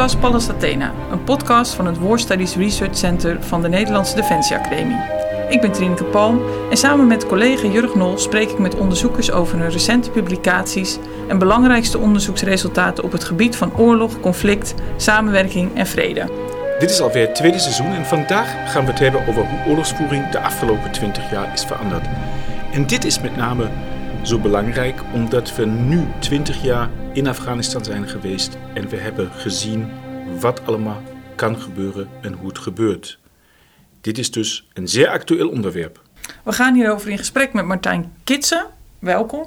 podcast Athena, een podcast van het War Studies Research Center van de Nederlandse Defensie Academie. Ik ben Trineke Palm en samen met collega Jurg Nol spreek ik met onderzoekers over hun recente publicaties en belangrijkste onderzoeksresultaten op het gebied van oorlog, conflict, samenwerking en vrede. Dit is alweer het tweede seizoen en vandaag gaan we het hebben over hoe oorlogsvoering de afgelopen 20 jaar is veranderd. En dit is met name zo belangrijk omdat we nu 20 jaar in Afghanistan zijn geweest en we hebben gezien wat allemaal kan gebeuren en hoe het gebeurt. Dit is dus een zeer actueel onderwerp. We gaan hierover in gesprek met Martijn Kitsen. Welkom.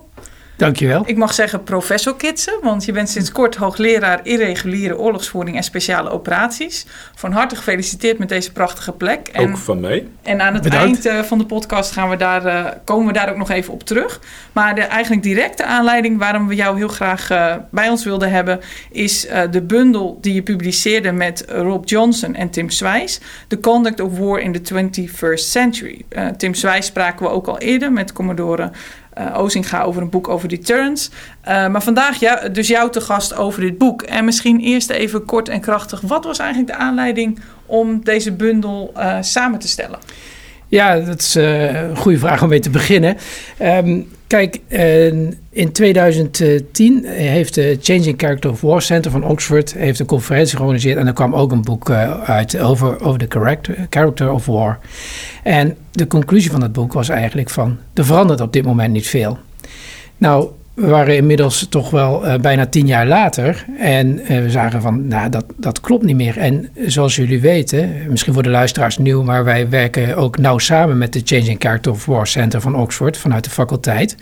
Dankjewel. Ik mag zeggen professor Kitsen, want je bent sinds kort hoogleraar irreguliere oorlogsvoering en speciale operaties. Van harte gefeliciteerd met deze prachtige plek. En, ook van mij. En aan het eind eh, van de podcast gaan we daar, uh, komen we daar ook nog even op terug. Maar de eigenlijk directe aanleiding waarom we jou heel graag uh, bij ons wilden hebben, is de bundel die je publiceerde met Rob Johnson en Tim Swijs. The Conduct of War in the 21st Century. Tim Swijs spraken we ook al eerder met Commodore uh, Ozinga over een boek over deterrence. Uh, maar vandaag ja, dus jou te gast over dit boek. En misschien eerst even kort en krachtig. Wat was eigenlijk de aanleiding om deze bundel uh, samen te stellen? Ja, dat is een goede vraag om mee te beginnen. Um, kijk, in 2010 heeft de Changing Character of War Center van Oxford heeft een conferentie georganiseerd. En er kwam ook een boek uit over, over de character, character of War. En de conclusie van het boek was eigenlijk van... er verandert op dit moment niet veel. Nou, we waren inmiddels toch wel uh, bijna tien jaar later. En uh, we zagen van, nou, dat, dat klopt niet meer. En zoals jullie weten, misschien voor de luisteraars nieuw... maar wij werken ook nauw samen met de Changing Character of War Center van Oxford... vanuit de faculteit.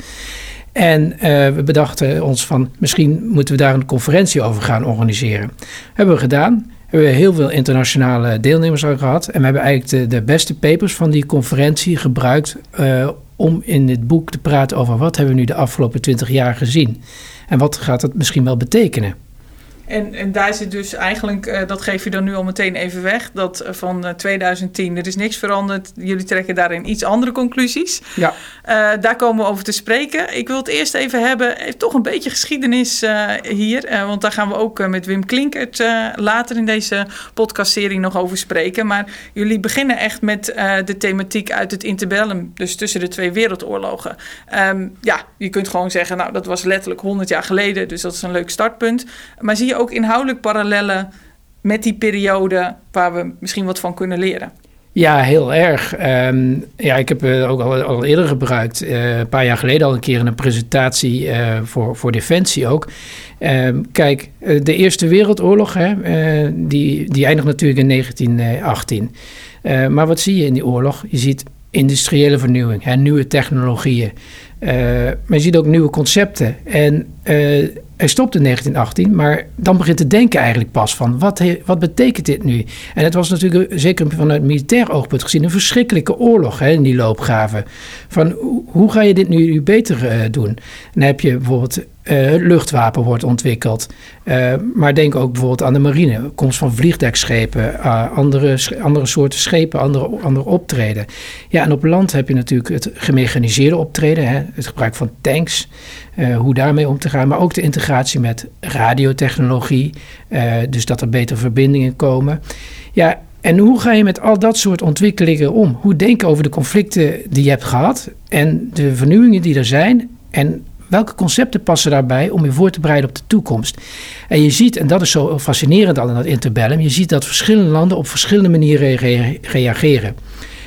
En uh, we bedachten ons van, misschien moeten we daar een conferentie over gaan organiseren. Hebben we gedaan hebben we heel veel internationale deelnemers aan gehad. En we hebben eigenlijk de, de beste papers van die conferentie gebruikt om in dit boek te praten over wat hebben we nu de afgelopen twintig jaar gezien. En wat gaat dat misschien wel betekenen. En, en daar zit dus eigenlijk, uh, dat geef je dan nu al meteen even weg, dat uh, van uh, 2010 er is niks veranderd. Jullie trekken daarin iets andere conclusies. Ja. daar komen we over te spreken. Ik wil het eerst even hebben, toch een beetje geschiedenis hier. want daar gaan we ook met Wim Klinkert later in deze podcastserie nog over spreken. Maar jullie beginnen echt met de thematiek uit het interbellum, dus tussen de twee wereldoorlogen. Um, ja, je kunt gewoon zeggen, nou dat was letterlijk 100 jaar geleden, dus dat is een leuk startpunt. Maar zie je ook inhoudelijk parallellen met die periode waar we misschien wat van kunnen leren? Ja, heel erg. Um, ja, ik heb het ook al, eerder gebruikt. Uh, een paar jaar geleden al een keer in een presentatie uh, voor, voor Defensie ook. Um, kijk, de Eerste Wereldoorlog, hè, die, die eindigt natuurlijk in 1918. maar wat zie je in die oorlog? Je ziet industriële vernieuwing, hè, nieuwe technologieën. maar je ziet ook nieuwe concepten. En hij stopt in 1918, maar dan begint te denken eigenlijk pas van wat, wat betekent dit nu? En het was natuurlijk zeker vanuit militair oogpunt gezien een verschrikkelijke oorlog hè, in die loopgraven. Van hoe ga je dit nu beter uh, doen? En dan heb je bijvoorbeeld uh, luchtwapen wordt ontwikkeld. Uh, maar denk ook bijvoorbeeld aan de marine. Komst van vliegdekschepen, uh, andere, andere soorten schepen, andere, andere optreden. Ja, en op land heb je natuurlijk het gemechaniseerde optreden. Hè, het gebruik van tanks, hoe daarmee om te gaan. Maar ook de integratie met radiotechnologie. dus dat er betere verbindingen komen. Ja, en hoe ga je met al dat soort ontwikkelingen om? Hoe denk je over de conflicten die je hebt gehad en de vernieuwingen die er zijn? En Welke concepten passen daarbij om je voor te bereiden op de toekomst? En je ziet, en dat is zo fascinerend al in dat interbellum, je ziet dat verschillende landen op verschillende manieren re reageren.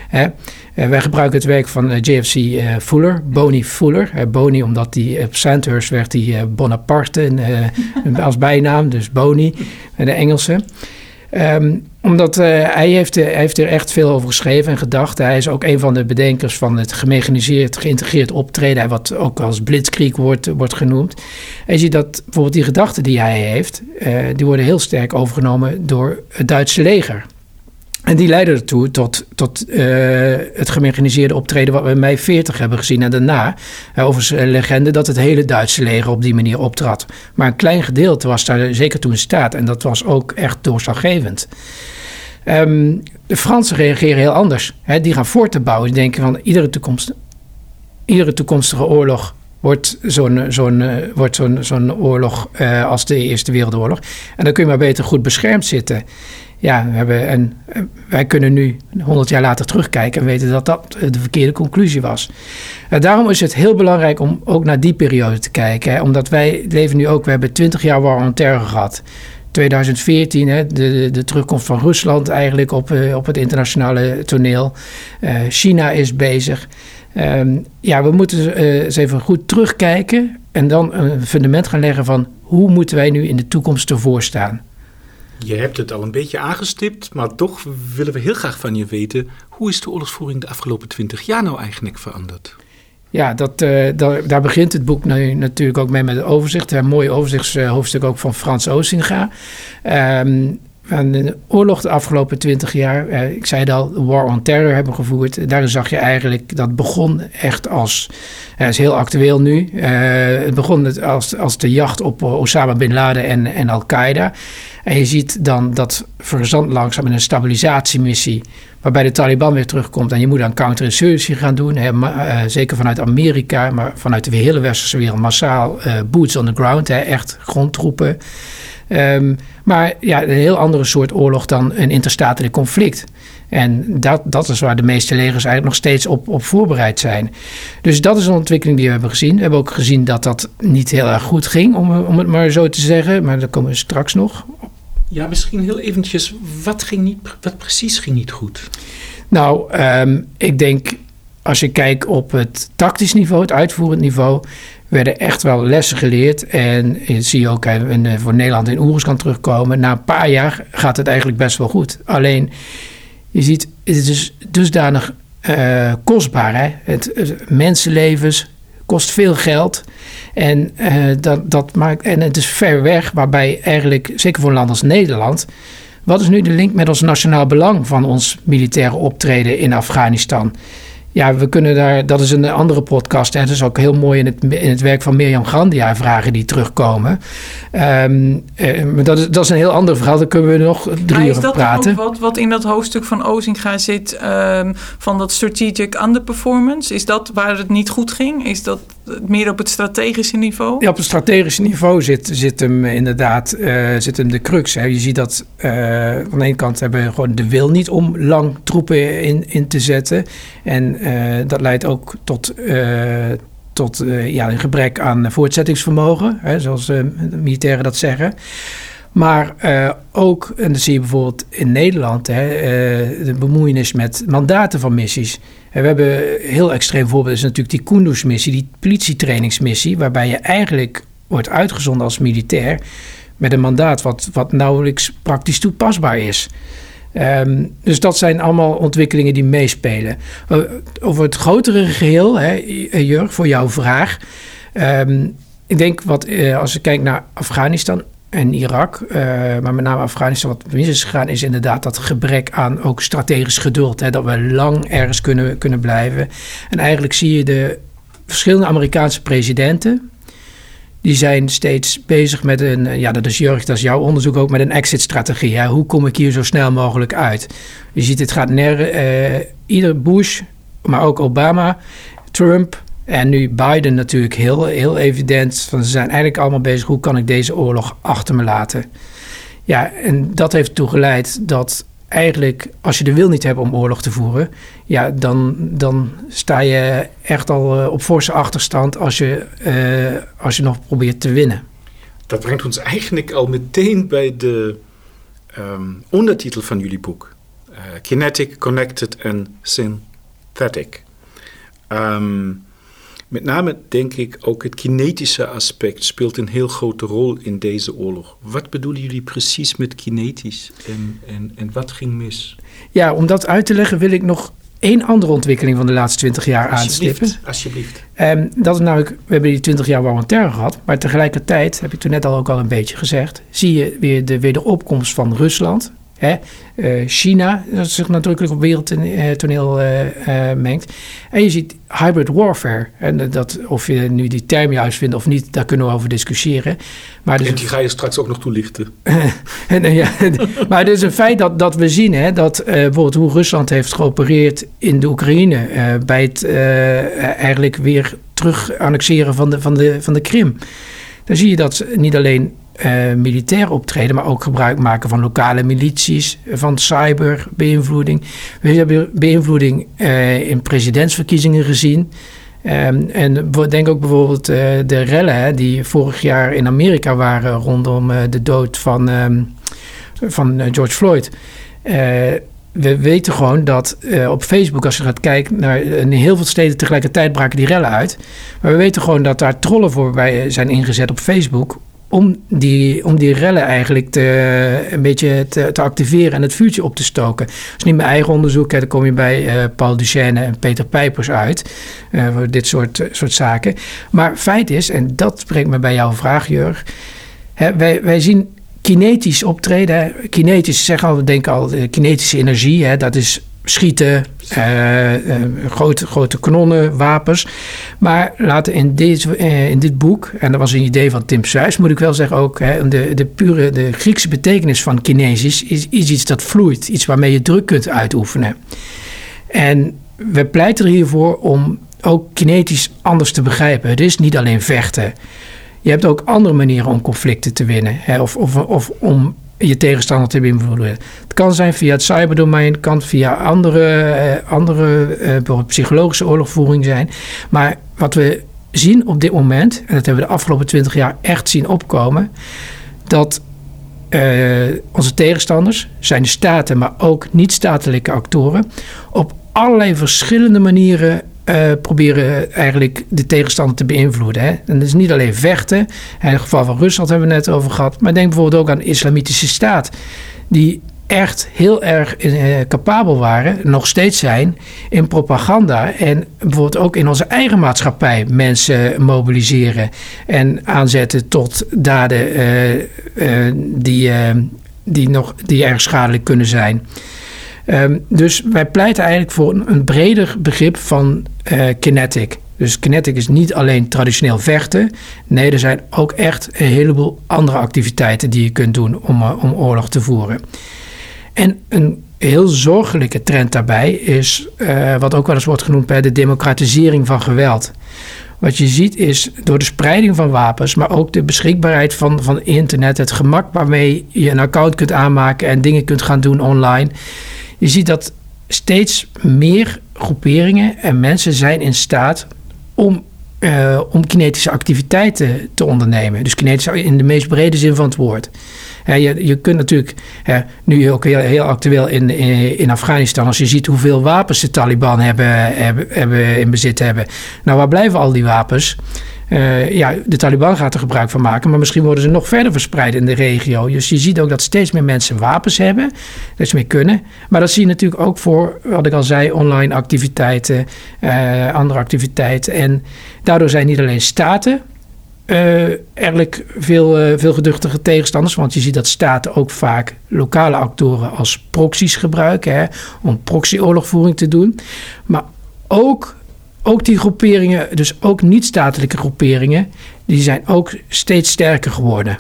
Hè? Uh, wij gebruiken het werk van uh, JFC uh, Fuller, Boney Fuller. Boney omdat hij op Sandhurst werd hij Bonaparte als bijnaam, dus Boney, de Engelse. Um, omdat uh, hij, heeft, hij heeft er echt veel over geschreven en gedacht. Hij is ook een van de bedenkers van het gemechaniseerd, geïntegreerd optreden. Wat ook als blitzkrieg wordt, wordt genoemd. En je ziet dat bijvoorbeeld die gedachten die hij heeft, uh, die worden heel sterk overgenomen door het Duitse leger. En die leidde ertoe tot, tot uh, het gemechaniseerde optreden wat we in mei 40 hebben gezien en daarna. Uh, overigens een legende dat het hele Duitse leger op die manier optrad. Maar een klein gedeelte was daar zeker toen in staat en dat was ook echt doorslaggevend. Um, de Fransen reageren heel anders. Hè, die gaan voort te bouwen. Die denken van iedere, toekomst, iedere toekomstige oorlog wordt zo'n zo'n wordt zo'n zo'n oorlog als de Eerste Wereldoorlog. En dan kun je maar beter goed beschermd zitten. Ja, we hebben, en wij kunnen nu 100 jaar later terugkijken en weten dat dat de verkeerde conclusie was. En daarom is het heel belangrijk om ook naar die periode te kijken. Hè, omdat wij leven nu ook, we hebben 20 jaar war on terror gehad. 2014, hè, de, de terugkomst van Rusland eigenlijk op, uh, op het internationale toneel. China is bezig. Um, ja, we moeten eens even goed terugkijken en dan een fundament gaan leggen van hoe moeten wij nu in de toekomst ervoor staan. Je hebt het al een beetje aangestipt, maar toch willen we heel graag van je weten: hoe is de oorlogsvoering de afgelopen twintig jaar nou eigenlijk veranderd? Ja, dat, uh, daar, begint het boek nu natuurlijk ook mee met het overzicht. Een mooi overzichtshoofdstuk ook van Frans Oosinga. Um, van de oorlog de afgelopen twintig jaar, eh, ik zei het al, War on Terror hebben gevoerd. Daarin zag je eigenlijk, dat begon echt als, het is heel actueel nu. Uh, het begon als, als de jacht op Osama Bin Laden en, en Al-Qaeda. En je ziet dan dat verzand langzaam in een stabilisatiemissie, waarbij de Taliban weer terugkomt. En je moet dan counterinsurgency gaan doen, zeker vanuit Amerika, maar vanuit de hele westerse wereld massaal boots on the ground, echt grondtroepen. Um, maar ja, een heel andere soort oorlog dan een interstatelijk conflict. En dat, dat is waar de meeste legers eigenlijk nog steeds op, op voorbereid zijn. Dus dat is een ontwikkeling die we hebben gezien. We hebben ook gezien dat dat niet heel erg goed ging, om, om het maar zo te zeggen. Maar daar komen we straks nog ja, misschien heel eventjes, wat, ging niet, wat precies ging niet goed? Nou, um, ik denk als je kijkt op het tactisch niveau, het uitvoerend niveau, werden echt wel lessen geleerd. En je ook eh, voor Nederland in Oeris kan terugkomen. Na een paar jaar gaat het eigenlijk best wel goed. Alleen, je ziet, het is dusdanig uh, kostbaar. Hè? Het, mensenlevens kost veel geld. En, uh, dat, dat maakt, en het is ver weg, waarbij eigenlijk, zeker voor een land als Nederland. Wat is nu de link met ons nationaal belang van ons militaire optreden in Afghanistan? Ja, we kunnen daar, dat is een andere podcast. Hè. Dat is ook heel mooi in het, in het werk van Mirjam Grandia, vragen die terugkomen. Um, maar dat is, dat is een heel ander verhaal, daar kunnen we nog drie uur praten. Is dat wat, wat in dat hoofdstuk van Ozinga zit, um, van dat strategic underperformance? Is dat waar het niet goed ging? Is dat meer op het strategische niveau? Ja, op het strategische niveau zit, zit hem inderdaad uh, zit hem de crux. Hè. Je ziet dat uh, aan de ene kant hebben we gewoon de wil niet om lang troepen in, in te zetten. En uh, dat leidt ook tot, tot ja, een gebrek aan voortzettingsvermogen, hè, zoals militairen dat zeggen. Maar uh, ook, en dat zie je bijvoorbeeld in Nederland, hè, uh, de bemoeienis met mandaten van missies. En we hebben een heel extreem voorbeeld, is natuurlijk die Kunduz-missie, die politietrainingsmissie, waarbij je eigenlijk wordt uitgezonden als militair met een mandaat wat, wat nauwelijks praktisch toepasbaar is. Um, dus dat zijn allemaal ontwikkelingen die meespelen. Over het grotere geheel, Jurg, voor jouw vraag. Um, ik denk wat, als je kijkt naar Afghanistan, en Irak, uh, maar met name Afghanistan, wat mis is gegaan, is inderdaad dat gebrek aan ook strategisch geduld. Hè, dat we lang ergens kunnen, kunnen blijven. En eigenlijk zie je de verschillende Amerikaanse presidenten. Die zijn steeds bezig met een, ja, dat is Jurg, dat is jouw onderzoek ook, met een exit-strategie. Hoe kom ik hier zo snel mogelijk uit? Je ziet, het gaat ner, uh, ieder Bush, maar ook Obama, Trump, en nu Biden natuurlijk heel, heel evident. Van ze zijn eigenlijk allemaal bezig. Hoe kan ik deze oorlog achter me laten? Ja, en dat heeft ertoe geleid dat eigenlijk als je de wil niet hebt om oorlog te voeren, ja, dan, dan sta je echt al eh, op forse achterstand als je, uh, als je nog probeert te winnen. Dat brengt ons eigenlijk al meteen bij de um, ondertitel van jullie boek: uh, Kinetic, Connected en Synthetic. Um, met name denk ik ook het kinetische aspect speelt een heel grote rol in deze oorlog. Wat bedoelen jullie precies met kinetisch en, en, en wat ging mis? Ja, om dat uit te leggen wil ik nog één andere ontwikkeling van de laatste twintig jaar aanstippen. Alsjeblieft. Um, dat is namelijk, we hebben die twintig jaar war terror gehad, maar tegelijkertijd, heb ik toen net al ook al een beetje gezegd, zie je weer de, weer de opkomst van Rusland, Hè? Uh, China, dat zich nadrukkelijk op wereldtoneel uh, uh, mengt. En je ziet hybrid warfare. En dat, of je nu die term juist vindt of niet, daar kunnen we over discussiëren. Maar dus en die ga je straks ook nog toelichten. en, ja, maar het is een feit dat, dat we zien hè, dat bijvoorbeeld hoe Rusland heeft geopereerd in de Oekraïne. bij het eigenlijk weer terug annexeren van de, van de, van de Krim. Dan zie je dat niet alleen uh, militair optreden, maar ook gebruik maken van lokale milities, van cyberbeïnvloeding. We hebben beïnvloeding uh, in presidentsverkiezingen gezien. Um, en denk ook bijvoorbeeld de rellen hè, die vorig jaar in Amerika waren rondom de dood van, um, van George Floyd we weten gewoon dat op Facebook, als je gaat kijken naar in heel veel steden tegelijkertijd braken die rellen uit. Maar we weten gewoon dat daar trollen voor bij zijn ingezet op Facebook. Om die, om die rellen eigenlijk te, een beetje te, te activeren en het vuurtje op te stoken. Dat is niet mijn eigen onderzoek. Hè, dan kom je bij uh, Paul Duchesne en Peter Pijpers uit. Uh, voor dit soort, soort zaken. Maar feit is, en dat brengt me bij jouw vraag, Jurg. Hè, wij, wij zien kinetisch optreden. Kinetisch, zeggen we denken al, kinetische energie, hè, dat is schieten, uh, uh, grote, grote kanonnen, wapens. Maar laten in dit, uh, in dit boek, en dat was een idee van Tim Suis, moet ik wel zeggen ook, hè, de, de pure de Griekse betekenis van kinesisch is, is iets dat vloeit, iets waarmee je druk kunt uitoefenen. En we pleiten er hiervoor om ook kinetisch anders te begrijpen. Het is niet alleen vechten. Je hebt ook andere manieren om conflicten te winnen. Hè, of, of, of om je tegenstander te beïnvloeden. Het kan zijn via het cyberdomein, het kan via andere, eh, andere eh, psychologische oorlogvoering zijn. Maar wat we zien op dit moment, en dat hebben we de afgelopen twintig jaar echt zien opkomen, dat uh, onze tegenstanders, zijn de staten, maar ook niet-statelijke actoren, op allerlei verschillende manieren uh, proberen eigenlijk de tegenstander te beïnvloeden. Hè? En dat is niet alleen vechten. In het geval van Rusland hebben we het net over gehad. Maar denk bijvoorbeeld ook aan de Islamitische Staat. Die echt heel erg uh, capabel waren, nog steeds zijn, in propaganda. En bijvoorbeeld ook in onze eigen maatschappij mensen mobiliseren en aanzetten tot daden uh, die, die, nog, die erg schadelijk kunnen zijn. Um, dus wij pleiten eigenlijk voor een, een breder begrip van uh, kinetic. Dus kinetic is niet alleen traditioneel vechten. Nee, er zijn ook echt een heleboel andere activiteiten die je kunt doen om, uh, om oorlog te voeren. En een heel zorgelijke trend daarbij is, uh, wat ook wel eens wordt genoemd bij de democratisering van geweld. Wat je ziet is door de spreiding van wapens, maar ook de beschikbaarheid van, van internet, het gemak waarmee je een account kunt aanmaken en dingen kunt gaan doen online je ziet dat steeds meer groeperingen en mensen zijn in staat om, uh, om kinetische activiteiten te ondernemen. Dus kinetisch in de meest brede zin van het woord. je, je kunt natuurlijk, nu ook heel, heel actueel in, in, in, Afghanistan, als je ziet hoeveel wapens de Taliban hebben, hebben, hebben in bezit hebben. Nou, waar blijven al die wapens? Uh, ja, de Taliban gaat er gebruik van maken, maar misschien worden ze nog verder verspreid in de regio. Dus je ziet ook dat steeds meer mensen wapens hebben, dat ze meer kunnen. Maar dat zie je natuurlijk ook voor, wat ik al zei, online activiteiten, uh, andere activiteiten. En daardoor zijn niet alleen staten uh, eigenlijk veel, veel geduchtige tegenstanders. Want je ziet dat staten ook vaak lokale actoren als proxies gebruiken. Hè, om proxyoorlogvoering te doen. Maar ook ook die groeperingen, dus ook niet-statelijke groeperingen, die zijn ook steeds sterker geworden.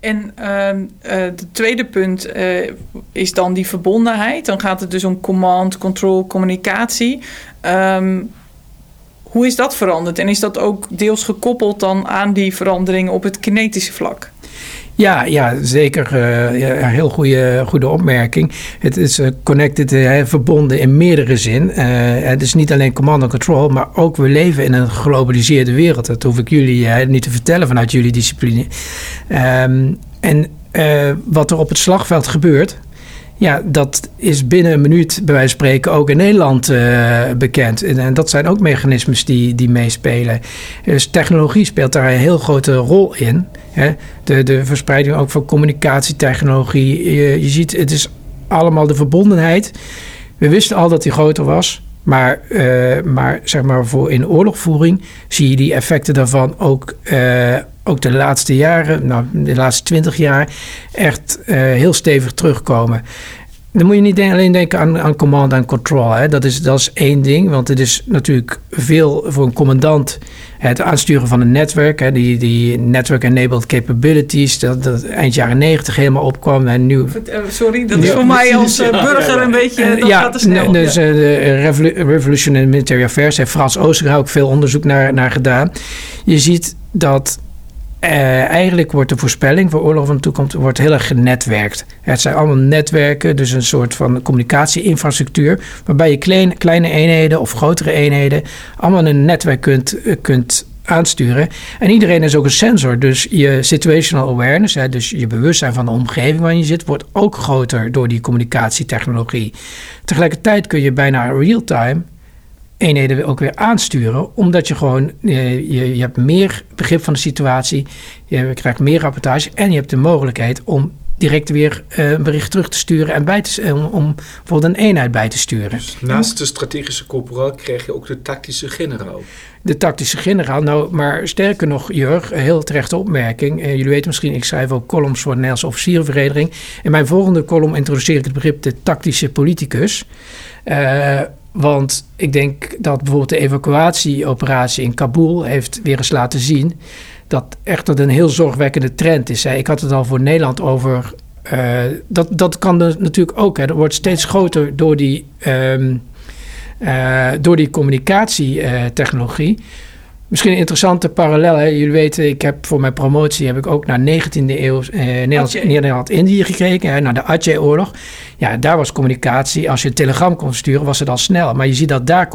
En uh, het tweede punt uh, is dan die verbondenheid. Dan gaat het dus om command, control, communicatie. Um, hoe is dat veranderd? En is dat ook deels gekoppeld dan aan die veranderingen op het kinetische vlak? Ja, ja zeker. Uh, heel goede, goede opmerking. Het is uh, connected, uh, verbonden in meerdere zin. het is niet alleen command and control, maar ook we leven in een geglobaliseerde wereld. Dat hoef ik jullie niet te vertellen vanuit jullie discipline. Um, en wat er op het slagveld gebeurt, ja, dat is binnen een minuut, bij wijze van spreken, ook in Nederland uh, bekend. En, dat zijn ook mechanismes die, die meespelen. Dus technologie speelt daar een heel grote rol in. Hè? De, de verspreiding ook van communicatietechnologie. Je, ziet, het is allemaal de verbondenheid. We wisten al dat die groter was. Maar, uh, maar zeg maar voor in oorlogvoering zie je die effecten daarvan ook, uh, ook de laatste jaren, nou de laatste twintig jaar, echt uh, heel stevig terugkomen. dan moet je niet alleen denken aan, aan command en control. Hè. Dat, is, dat is één ding, want het is natuurlijk veel voor een commandant het aansturen van een netwerk. Hè, die, die network-enabled capabilities, dat, dat eind jaren negentig helemaal opkwam. En nu, eh, Sorry, dat is voor mij als uh, burger een beetje, dat ja, gaat te snel. Dus, ja. de Revolution in Military Affairs heeft Frans Oosterhout ook veel onderzoek naar, naar gedaan. Je ziet dat uh, eigenlijk wordt de voorspelling voor oorlog van de toekomst wordt heel erg genetwerkt. Het zijn allemaal netwerken, dus een soort van communicatieinfrastructuur, waarbij je kleine, eenheden of grotere eenheden allemaal een netwerk kunt, uh, kunt aansturen. En iedereen is ook een sensor, dus je situational awareness, hè, dus je bewustzijn van de omgeving waarin je zit, wordt ook groter door die communicatietechnologie. Tegelijkertijd kun je bijna real-time eenheden ook weer aansturen. Omdat je gewoon, eh, je, je hebt meer begrip van de situatie. Je krijgt meer rapportage. En je hebt de mogelijkheid om direct weer uh, een bericht terug te sturen en bij te, om, om bijvoorbeeld een eenheid bij te sturen. Dus naast de strategische corporaal krijg je ook de tactische generaal. De tactische generaal, nou, maar sterker nog, Jurg, heel terechte opmerking. Uh, jullie weten misschien, ik schrijf ook columns voor de Nederlandse Officierenvereniging. In mijn volgende column introduceer ik het begrip de tactische politicus. Uh, want ik denk dat bijvoorbeeld de evacuatieoperatie in Kabul heeft weer eens laten zien dat echt een heel zorgwekkende trend is. Ik had het al voor Nederland over. Uh, dat, dat kan er natuurlijk ook. Hè. Dat wordt steeds groter door die, um, uh, door die communicatietechnologie. Misschien een interessante parallel. Hè. Jullie weten, ik heb voor mijn promotie heb ik ook naar 19e eeuw eh, Nederland-Indië gekeken, hè, naar de Aceh-oorlog. Ja, daar was communicatie. Als je een telegram kon sturen, was het al snel. Maar je ziet dat daar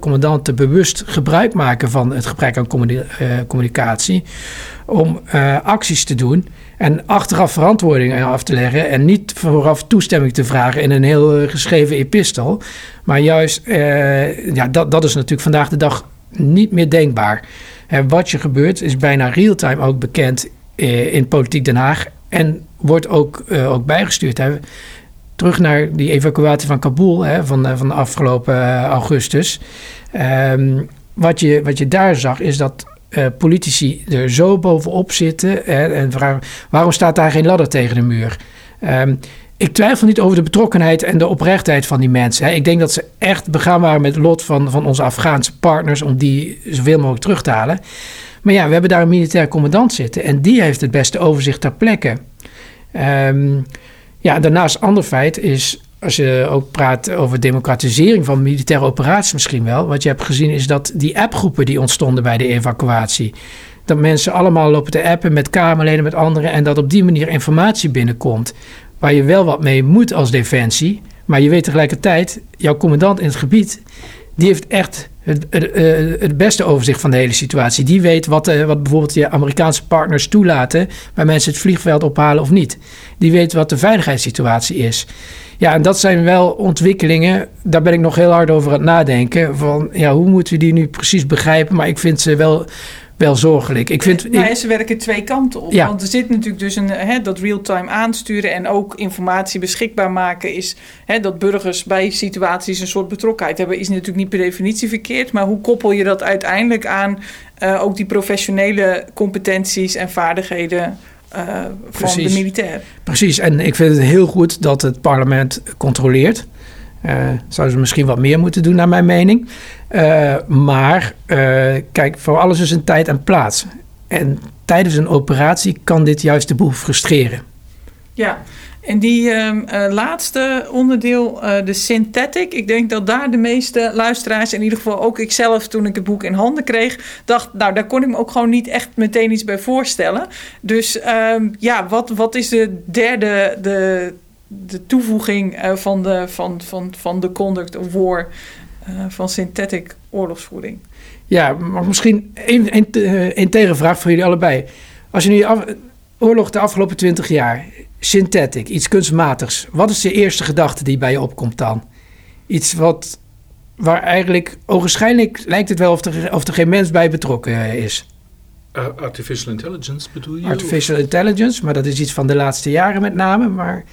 commandanten bewust gebruik maken van het gebrek aan uh, communicatie. Om uh, acties te doen en achteraf verantwoording af te leggen. En niet vooraf toestemming te vragen in een heel geschreven epistel. Maar juist, ja, dat, dat is natuurlijk vandaag de dag niet meer denkbaar. En wat je gebeurt is bijna real-time ook bekend eh, in Politiek Den Haag. En wordt ook, uh, ook bijgestuurd. Terug naar die evacuatie van Kabul hè, van, van de afgelopen augustus. Um, wat, je, wat je daar zag is dat politici er zo bovenop zitten. Hè, en vragen, waarom staat daar geen ladder tegen de muur? Um, ik twijfel niet over de betrokkenheid en de oprechtheid van die mensen. Ik denk dat ze echt begaan waren met het lot van, van onze Afghaanse partners om die zoveel mogelijk terug te halen. Maar ja, we hebben daar een militair commandant zitten en die heeft het beste overzicht ter plekke. Um, ja, daarnaast ander feit is, als je ook praat over democratisering van militaire operaties misschien wel. Wat je hebt gezien is dat die appgroepen die ontstonden bij de evacuatie. Dat mensen allemaal lopen te appen met Kamerleden, met anderen. En dat op die manier informatie binnenkomt waar je wel wat mee moet als defensie. Maar je weet tegelijkertijd, jouw commandant in het gebied, die heeft echt het, het, eh, het beste overzicht van de hele situatie. Die weet wat, uh, wat bijvoorbeeld je Amerikaanse partners toelaten bij mensen het vliegveld ophalen of niet. Die weet wat de veiligheidssituatie is. Ja, en dat zijn wel ontwikkelingen, daar ben ik nog heel hard over aan het nadenken. Van ja, hoe moeten we die nu precies begrijpen? Maar ik vind ze wel wel zorgelijk. Ik vind, nou, ze werken twee kanten op. Ja. Want er zit natuurlijk dus een, hè, dat real-time aansturen en ook informatie beschikbaar maken is hè, dat burgers bij situaties een soort betrokkenheid hebben, is natuurlijk niet per definitie verkeerd. Maar hoe koppel je dat uiteindelijk aan uh, ook die professionele competenties en vaardigheden uh, van de militair? Precies, en ik vind het heel goed dat het parlement controleert. Uh, zouden ze misschien wat meer moeten doen, naar mijn mening. Uh, maar uh, kijk, voor alles is een tijd en plaats. En tijdens een operatie kan dit juist de boel frustreren. Ja, en die uh, laatste onderdeel, de synthetic, ik denk dat daar de meeste luisteraars, in ieder geval ook ikzelf toen ik het boek in handen kreeg, dacht, nou daar kon ik me ook gewoon niet echt meteen iets bij voorstellen. Dus ehm, ja, wat, wat is de derde, de de toevoeging uh, van, de, van, van, van de conduct of war uh, van synthetic oorlogsvoering. Ja, maar misschien een, een, een eh, tegenvraag voor jullie allebei. Als je nu af, oorlog de afgelopen twintig jaar, synthetic, iets kunstmatigs. Wat is de eerste gedachte die bij je opkomt dan? Iets wat, waar eigenlijk, ogenschijnlijk lijkt het wel of er, of er geen mens bij betrokken is. Uh, artificial intelligence bedoel je? Artificial intelligence, maar dat is iets van de laatste jaren met name. Maar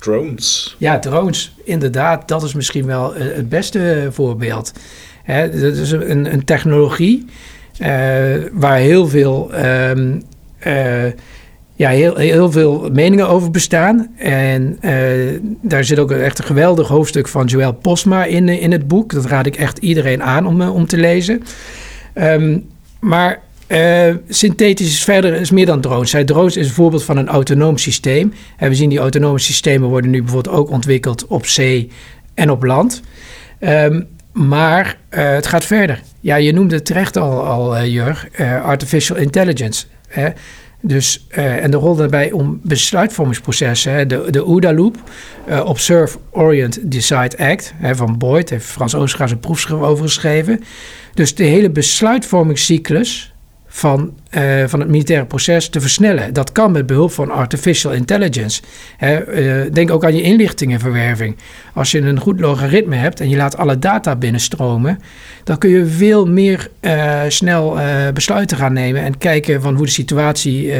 Drones. Ja, drones. Inderdaad, dat is misschien wel eh, het beste voorbeeld. Hè, dat is een, een technologie uh, waar heel veel um, uh, ja, heel, heel veel meningen over bestaan. En daar zit ook echt een geweldig hoofdstuk van Joël Posma in, in het boek. Dat raad ik echt iedereen aan om, om te lezen. Um, maar uh, synthetisch is verder is meer dan drones. Zij drones is een voorbeeld van een autonoom systeem. En we zien die autonome systemen worden nu bijvoorbeeld ook ontwikkeld op zee en op land. Um, maar uh, het gaat verder. Ja, je noemde het terecht al, al Jurg, artificial intelligence. Hè? Dus, en de rol daarbij om besluitvormingsprocessen, de, de OODA-loop, Observe, Orient, Decide, Act, hè, van Boyd, heeft Frans Oostergaas een proefschrift over geschreven. Dus de hele besluitvormingscyclus van, uh, van het militaire proces te versnellen. Dat kan met behulp van artificial intelligence. Uh, denk ook aan je inlichtingenverwerving. Als je een goed logaritme hebt en je laat alle data binnenstromen, dan kun je veel meer uh, snel besluiten gaan nemen en kijken van hoe de situatie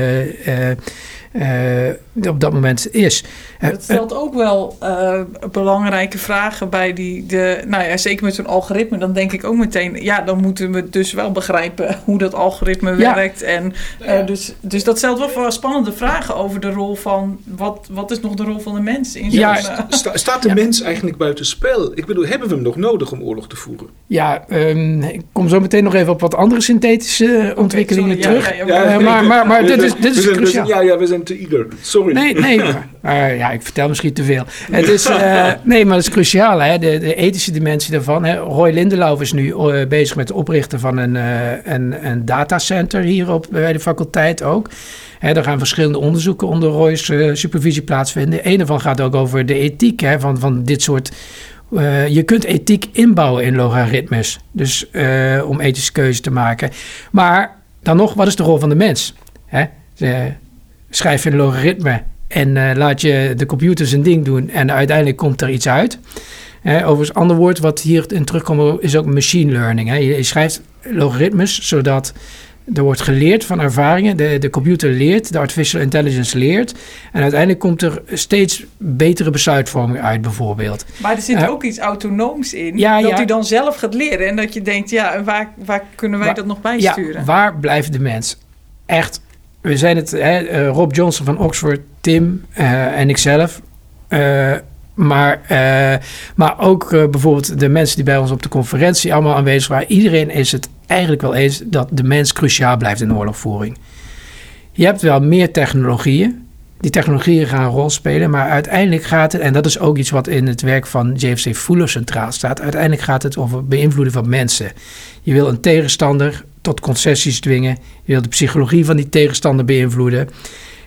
op dat moment is. Dat eh, stelt ook wel uh, belangrijke vragen bij die. De, nou ja, zeker met zo'n algoritme, dan denk ik ook meteen. Ja, dan moeten we dus wel begrijpen hoe dat algoritme ja. werkt. En, uh, dus, dus dat stelt wel spannende vragen over de rol van. Wat, wat is nog de rol van de mens in zo'n. Ja, sta, staat de ja. mens eigenlijk buiten spel? Ik bedoel, hebben we hem nog nodig om oorlog te voeren? Ja, um, ik kom zo meteen nog even op wat andere synthetische ontwikkelingen okay, terug. Ja, maar, maar, maar dit is, dit is cruciaal. Ja, ja, we zijn te eager. Sorry. Nee, nee. Maar, uh, ja, ik vertel misschien te veel. Het is, uh, nee, maar het is cruciaal, hè? De, de ethische dimensie daarvan. Hè? Roy Lindelauw is nu uh, bezig met het oprichten van een, een, een datacenter hier op, bij de faculteit ook. Hè, er gaan verschillende onderzoeken onder Roy's supervisie plaatsvinden. Een daarvan gaat ook over de ethiek hè, van, van dit soort uh, je kunt ethiek inbouwen in logaritmes. Dus uh, om ethische keuzes te maken. Maar dan nog, wat is de rol van de mens? Hè? Schrijf je een logaritme en uh, laat je de computer zijn ding doen en uiteindelijk komt er iets uit. Uh, overigens, een ander woord wat hierin terugkomt is ook machine learning. Hè. Je, je, schrijft logaritmes zodat er wordt geleerd van ervaringen. De, de computer leert, de artificial intelligence leert. En uiteindelijk komt er steeds betere besluitvorming uit, bijvoorbeeld. Maar er zit uh, ook iets autonooms in. Ja, dat ja. u dan zelf gaat leren. En dat je denkt, ja, waar, waar kunnen wij waar, dat nog bijsturen? Ja, waar blijft de mens? Echt we zijn het, hè, uh, Rob Johnson van Oxford, Tim uh, en ikzelf. Uh, maar, maar ook bijvoorbeeld de mensen die bij ons op de conferentie allemaal aanwezig waren. Iedereen is het eigenlijk wel eens dat de mens cruciaal blijft in de oorlogvoering. Je hebt wel meer technologieën. Die technologieën gaan een rol spelen, maar uiteindelijk gaat het, en dat is ook iets wat in het werk van JFC Fuller centraal staat, uiteindelijk gaat het over beïnvloeden van mensen. Je wil een tegenstander tot concessies dwingen. Je wilt de psychologie van die tegenstander beïnvloeden.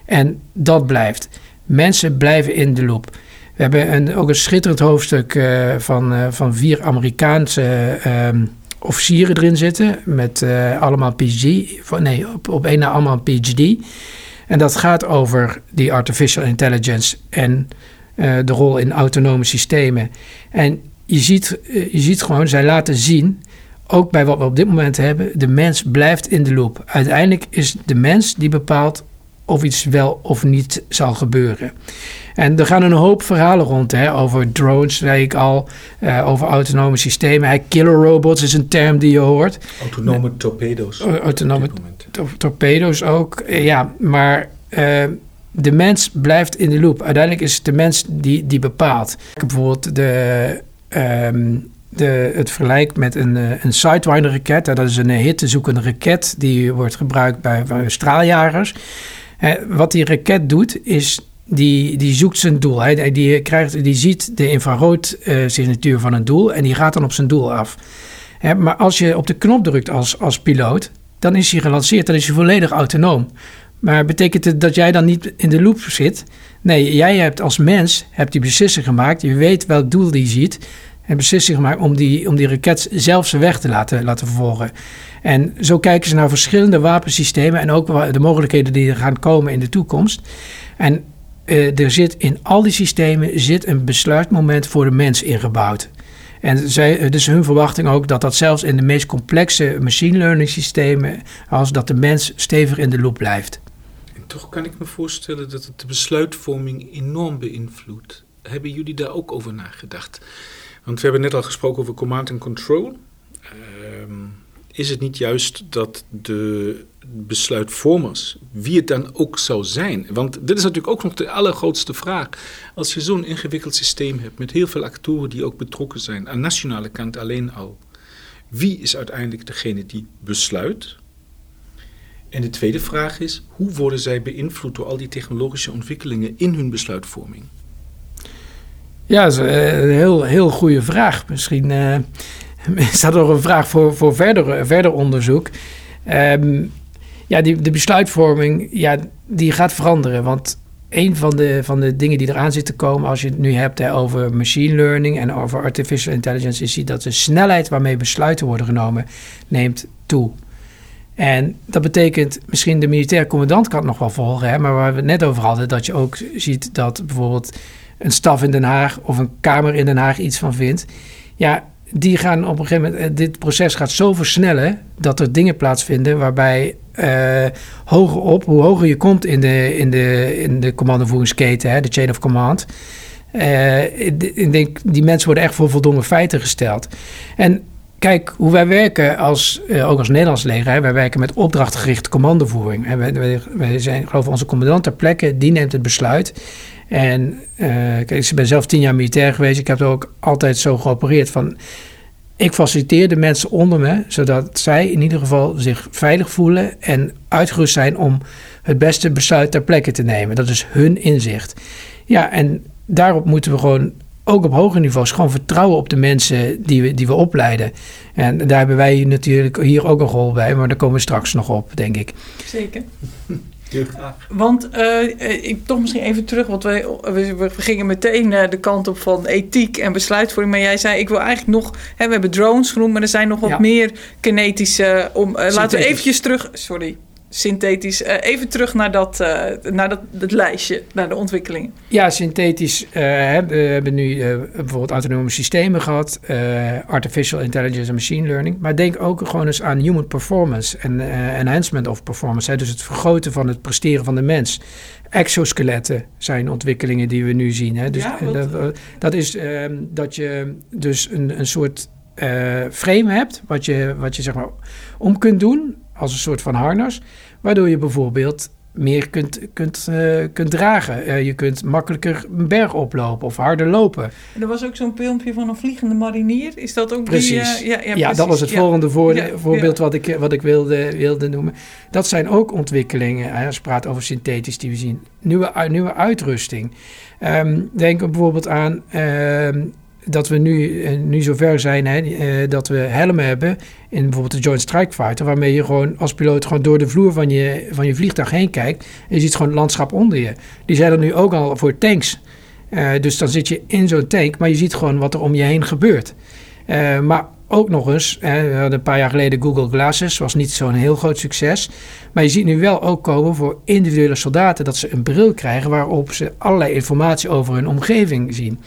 En dat blijft. Mensen blijven in de loop. We hebben een, ook een schitterend hoofdstuk uh, van, uh, van vier Amerikaanse uh, officieren erin zitten. Met uh, allemaal PhD. Nee, op, één na allemaal een PhD. En dat gaat over die artificial intelligence en de rol in autonome systemen. En je ziet, je ziet gewoon, zij laten zien ook bij wat we op dit moment hebben, de mens blijft in de loop. Uiteindelijk is de mens die bepaalt of iets wel of niet zal gebeuren. En er gaan een hoop verhalen rond hè, over drones, zei ik al, uh, over autonome systemen. Hey, killer robots is een term die je hoort. Autonome torpedo's. autonome to torpedo's ook, uh, ja, maar de mens blijft in de loop. Uiteindelijk is het de mens die, die bepaalt. Bijvoorbeeld de. Um, de, het vergelijkt met een, eh, een Sidewinder-raket. Dat is een eh, hittezoekende raket die wordt gebruikt bij, straaljagers. wat die raket doet, is die, die zoekt zijn doel. Hij, die, krijgt, die ziet de infraroodsignatuur van een doel en die gaat dan op zijn doel af. maar als je op de knop drukt als, als piloot, dan is hij gelanceerd, dan is hij volledig autonoom. Maar betekent het dat jij dan niet in de loop zit? Nee, jij hebt als mens hebt die beslissing gemaakt. Je weet welk doel die ziet en beslissing gemaakt om die, om die raket zelf zijn weg te laten, laten vervolgen. En zo kijken ze naar verschillende wapensystemen en ook de mogelijkheden die er gaan komen in de toekomst. En uh, er zit in al die systemen zit een besluitmoment voor de mens ingebouwd. En zij, het is hun verwachting ook dat dat zelfs in de meest complexe machine learning systemen, als dat de mens stevig in de loop blijft. En toch kan ik me voorstellen dat het de besluitvorming enorm beïnvloedt. Hebben jullie daar ook over nagedacht? Want we hebben net al gesproken over command and control. Um, is het niet juist dat de besluitvormers, wie het dan ook zou zijn. Want dit is natuurlijk ook nog de allergrootste vraag. Als je zo'n ingewikkeld systeem hebt met heel veel actoren die ook betrokken zijn, aan nationale kant alleen al, wie is uiteindelijk degene die besluit? En de tweede vraag is, hoe worden zij beïnvloed door al die technologische ontwikkelingen in hun besluitvorming? Ja, dat is eh, een heel, heel goede vraag. Misschien uh, is dat nog een vraag voor, voor verder, verder onderzoek. Um, ja, die, de besluitvorming, ja, die gaat veranderen. Want een van de, van de dingen die eraan zitten komen, als je het nu hebt hè, over machine learning en over artificial intelligence, is dat de snelheid waarmee besluiten worden genomen neemt toe. En dat betekent, misschien de militaire commandant kan het nog wel volgen, hè, maar waar we het net over hadden, dat je ook ziet dat bijvoorbeeld een staf in Den Haag of een kamer in Den Haag iets van vindt. Ja, die gaan op een gegeven moment, eh, dit proces gaat zo versnellen dat er dingen plaatsvinden waarbij uh, hoger op, hoe hoger je komt in de, in de, in de commandovoeringsketen, de chain of command. Uh, ik denk, die mensen worden echt voor voldongen feiten gesteld. En kijk, hoe wij werken als, ook als Nederlands leger, wij werken met opdrachtgerichte commandovoering. Hè, wij, wij, zijn, geloof onze commandant ter plekke, die neemt het besluit. En kijk, ik ben zelf tien jaar militair geweest. Ik heb er ook altijd zo geopereerd van ik faciliteer de mensen onder me, zodat zij in ieder geval zich veilig voelen en uitgerust zijn om het beste besluit ter plekke te nemen. Dat is hun inzicht. Ja, en daarop moeten we gewoon ook op hoger niveaus gewoon vertrouwen op de mensen die we, die we opleiden. En daar hebben wij natuurlijk hier ook een rol bij, maar daar komen we straks nog op, denk ik. Zeker. Want uh, ik, toch misschien even terug, want we, we, gingen meteen uh, de kant op van ethiek en besluitvorming. Maar jij zei, ik wil eigenlijk nog, hè, we hebben drones genoemd, maar er zijn nog wat meer kinetische. om, laten we eventjes terug, sorry, synthetisch. Uh, even terug naar, dat, uh, naar dat, dat, lijstje, naar de ontwikkelingen. Ja, synthetisch. Uh, we hebben nu bijvoorbeeld autonome systemen gehad, artificial intelligence en machine learning. Maar denk ook gewoon eens aan human performance en enhancement of performance. Hè, dus het vergroten van het presteren van de mens. Exoskeletten zijn ontwikkelingen die we nu zien. Hè. Dus, ja, dat, dat, is ehm, dat je dus een, een soort frame hebt, wat je, wat je zeg maar om kunt doen als een soort van harnas, waardoor je bijvoorbeeld meer kunt, kunt, uh, kunt dragen. Uh, je kunt makkelijker een berg oplopen of harder lopen. En er was ook zo'n filmpje van een vliegende marinier. Is dat ook precies. Die, uh, ja, ja, ja dat was het volgende voor, voorbeeld wat ik, wat ik wilde, wilde noemen. Dat zijn ook ontwikkelingen, als je praat over synthetisch die we zien. Nieuwe, nieuwe uitrusting. Um, denk bijvoorbeeld aan ehm, dat we nu, eh, nu zover zijn hè, eh, dat we helmen hebben in bijvoorbeeld de Joint Strike Fighter, waarmee je gewoon als piloot gewoon door de vloer van je, van je vliegtuig heen kijkt en je ziet gewoon het landschap onder je. Die zijn er nu ook al voor tanks. Uh, dus dan zit je in zo'n tank, maar je ziet gewoon wat er om je heen gebeurt. Maar ook nog eens, we hadden een paar jaar geleden Google Glasses, was niet zo'n heel groot succes. Maar je ziet nu wel ook komen voor individuele soldaten dat ze een bril krijgen waarop ze allerlei informatie over hun omgeving zien.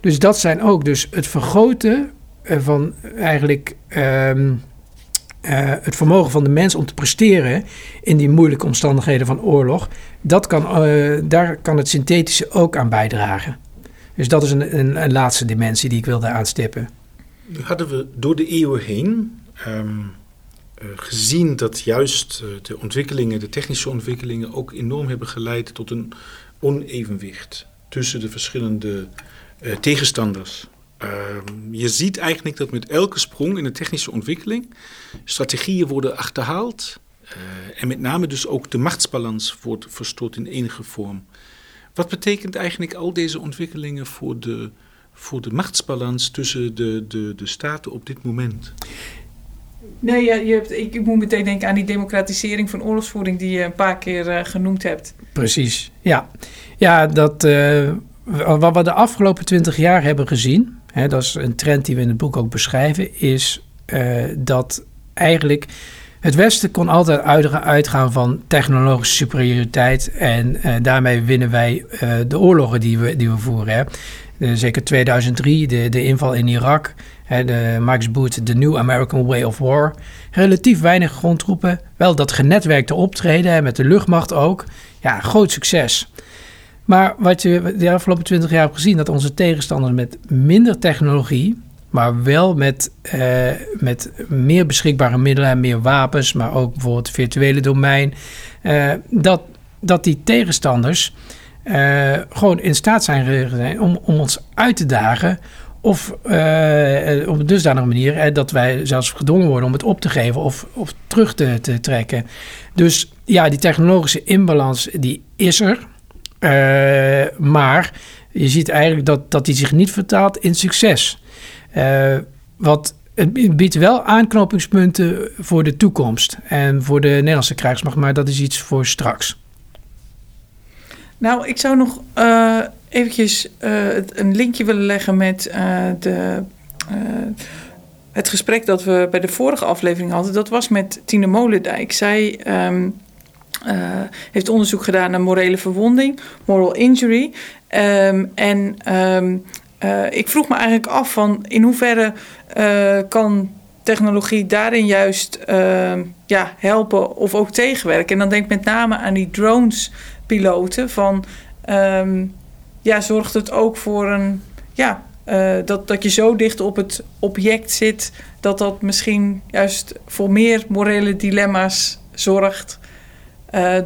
Dus dat zijn ook dus het vergroten eh, van eigenlijk ehm, eh, het vermogen van de mens om te presteren in die moeilijke omstandigheden van oorlog. Dat kan, uh, daar kan het synthetische ook aan bijdragen. Dus dat is een, een, laatste dimensie die ik wilde aanstippen. Nu hadden we door de eeuwen heen um, gezien dat juist de ontwikkelingen, de technische ontwikkelingen, ook enorm hebben geleid tot een onevenwicht tussen de verschillende uh, tegenstanders. Uh, je ziet eigenlijk dat met elke sprong in de technische ontwikkeling strategieën worden achterhaald. Uh, en met name dus ook de machtsbalans wordt verstoord in enige vorm. Wat betekent eigenlijk al deze ontwikkelingen voor de, voor de machtsbalans tussen de, de, de staten op dit moment? Nee, ja, je hebt, ik, ik, moet meteen denken aan die democratisering van oorlogsvoering die je een paar keer uh, genoemd hebt. Precies, ja. Ja, dat, uh, wat we de afgelopen twintig jaar hebben gezien, hè, dat is een trend die we in het boek ook beschrijven, is uh, dat eigenlijk het Westen kon altijd uitgaan van technologische superioriteit en uh, daarmee winnen wij uh, de oorlogen die we, die we voeren. Zeker 2003, de, de inval in Irak, hè, de Max Boot, The New American Way of War. Relatief weinig grondtroepen, wel dat genetwerkte optreden hè, met de luchtmacht ook. Ja, groot succes. Maar wat je de afgelopen twintig jaar hebt gezien, dat onze tegenstanders met minder technologie maar wel met, uh, met meer beschikbare middelen en meer wapens, maar ook bijvoorbeeld het virtuele domein. Uh, dat, dat die tegenstanders uh, gewoon in staat zijn om, om ons uit te dagen. Of op een dusdanige manier dat wij zelfs gedwongen worden om het op te geven of, of terug te, te trekken. Dus ja, die technologische inbalans die is er. Maar je ziet eigenlijk dat, dat die zich niet vertaalt in succes. Uh, wat het biedt wel aanknopingspunten voor de toekomst en voor de Nederlandse krijgsmacht, maar dat is iets voor straks. Nou, ik zou nog uh, eventjes een linkje willen leggen met de, het gesprek dat we bij de vorige aflevering hadden. Dat was met Tine Molendijk. Zij um, heeft onderzoek gedaan naar morele verwonding, moral injury. Um, en um, uh, ik vroeg me eigenlijk af van in hoeverre uh, kan technologie daarin juist uh, ja, helpen of ook tegenwerken. En dan denk ik met name aan die drones-piloten. Van ja, zorgt het ook voor een ja, dat, dat je zo dicht op het object zit dat dat misschien juist voor meer morele dilemma's zorgt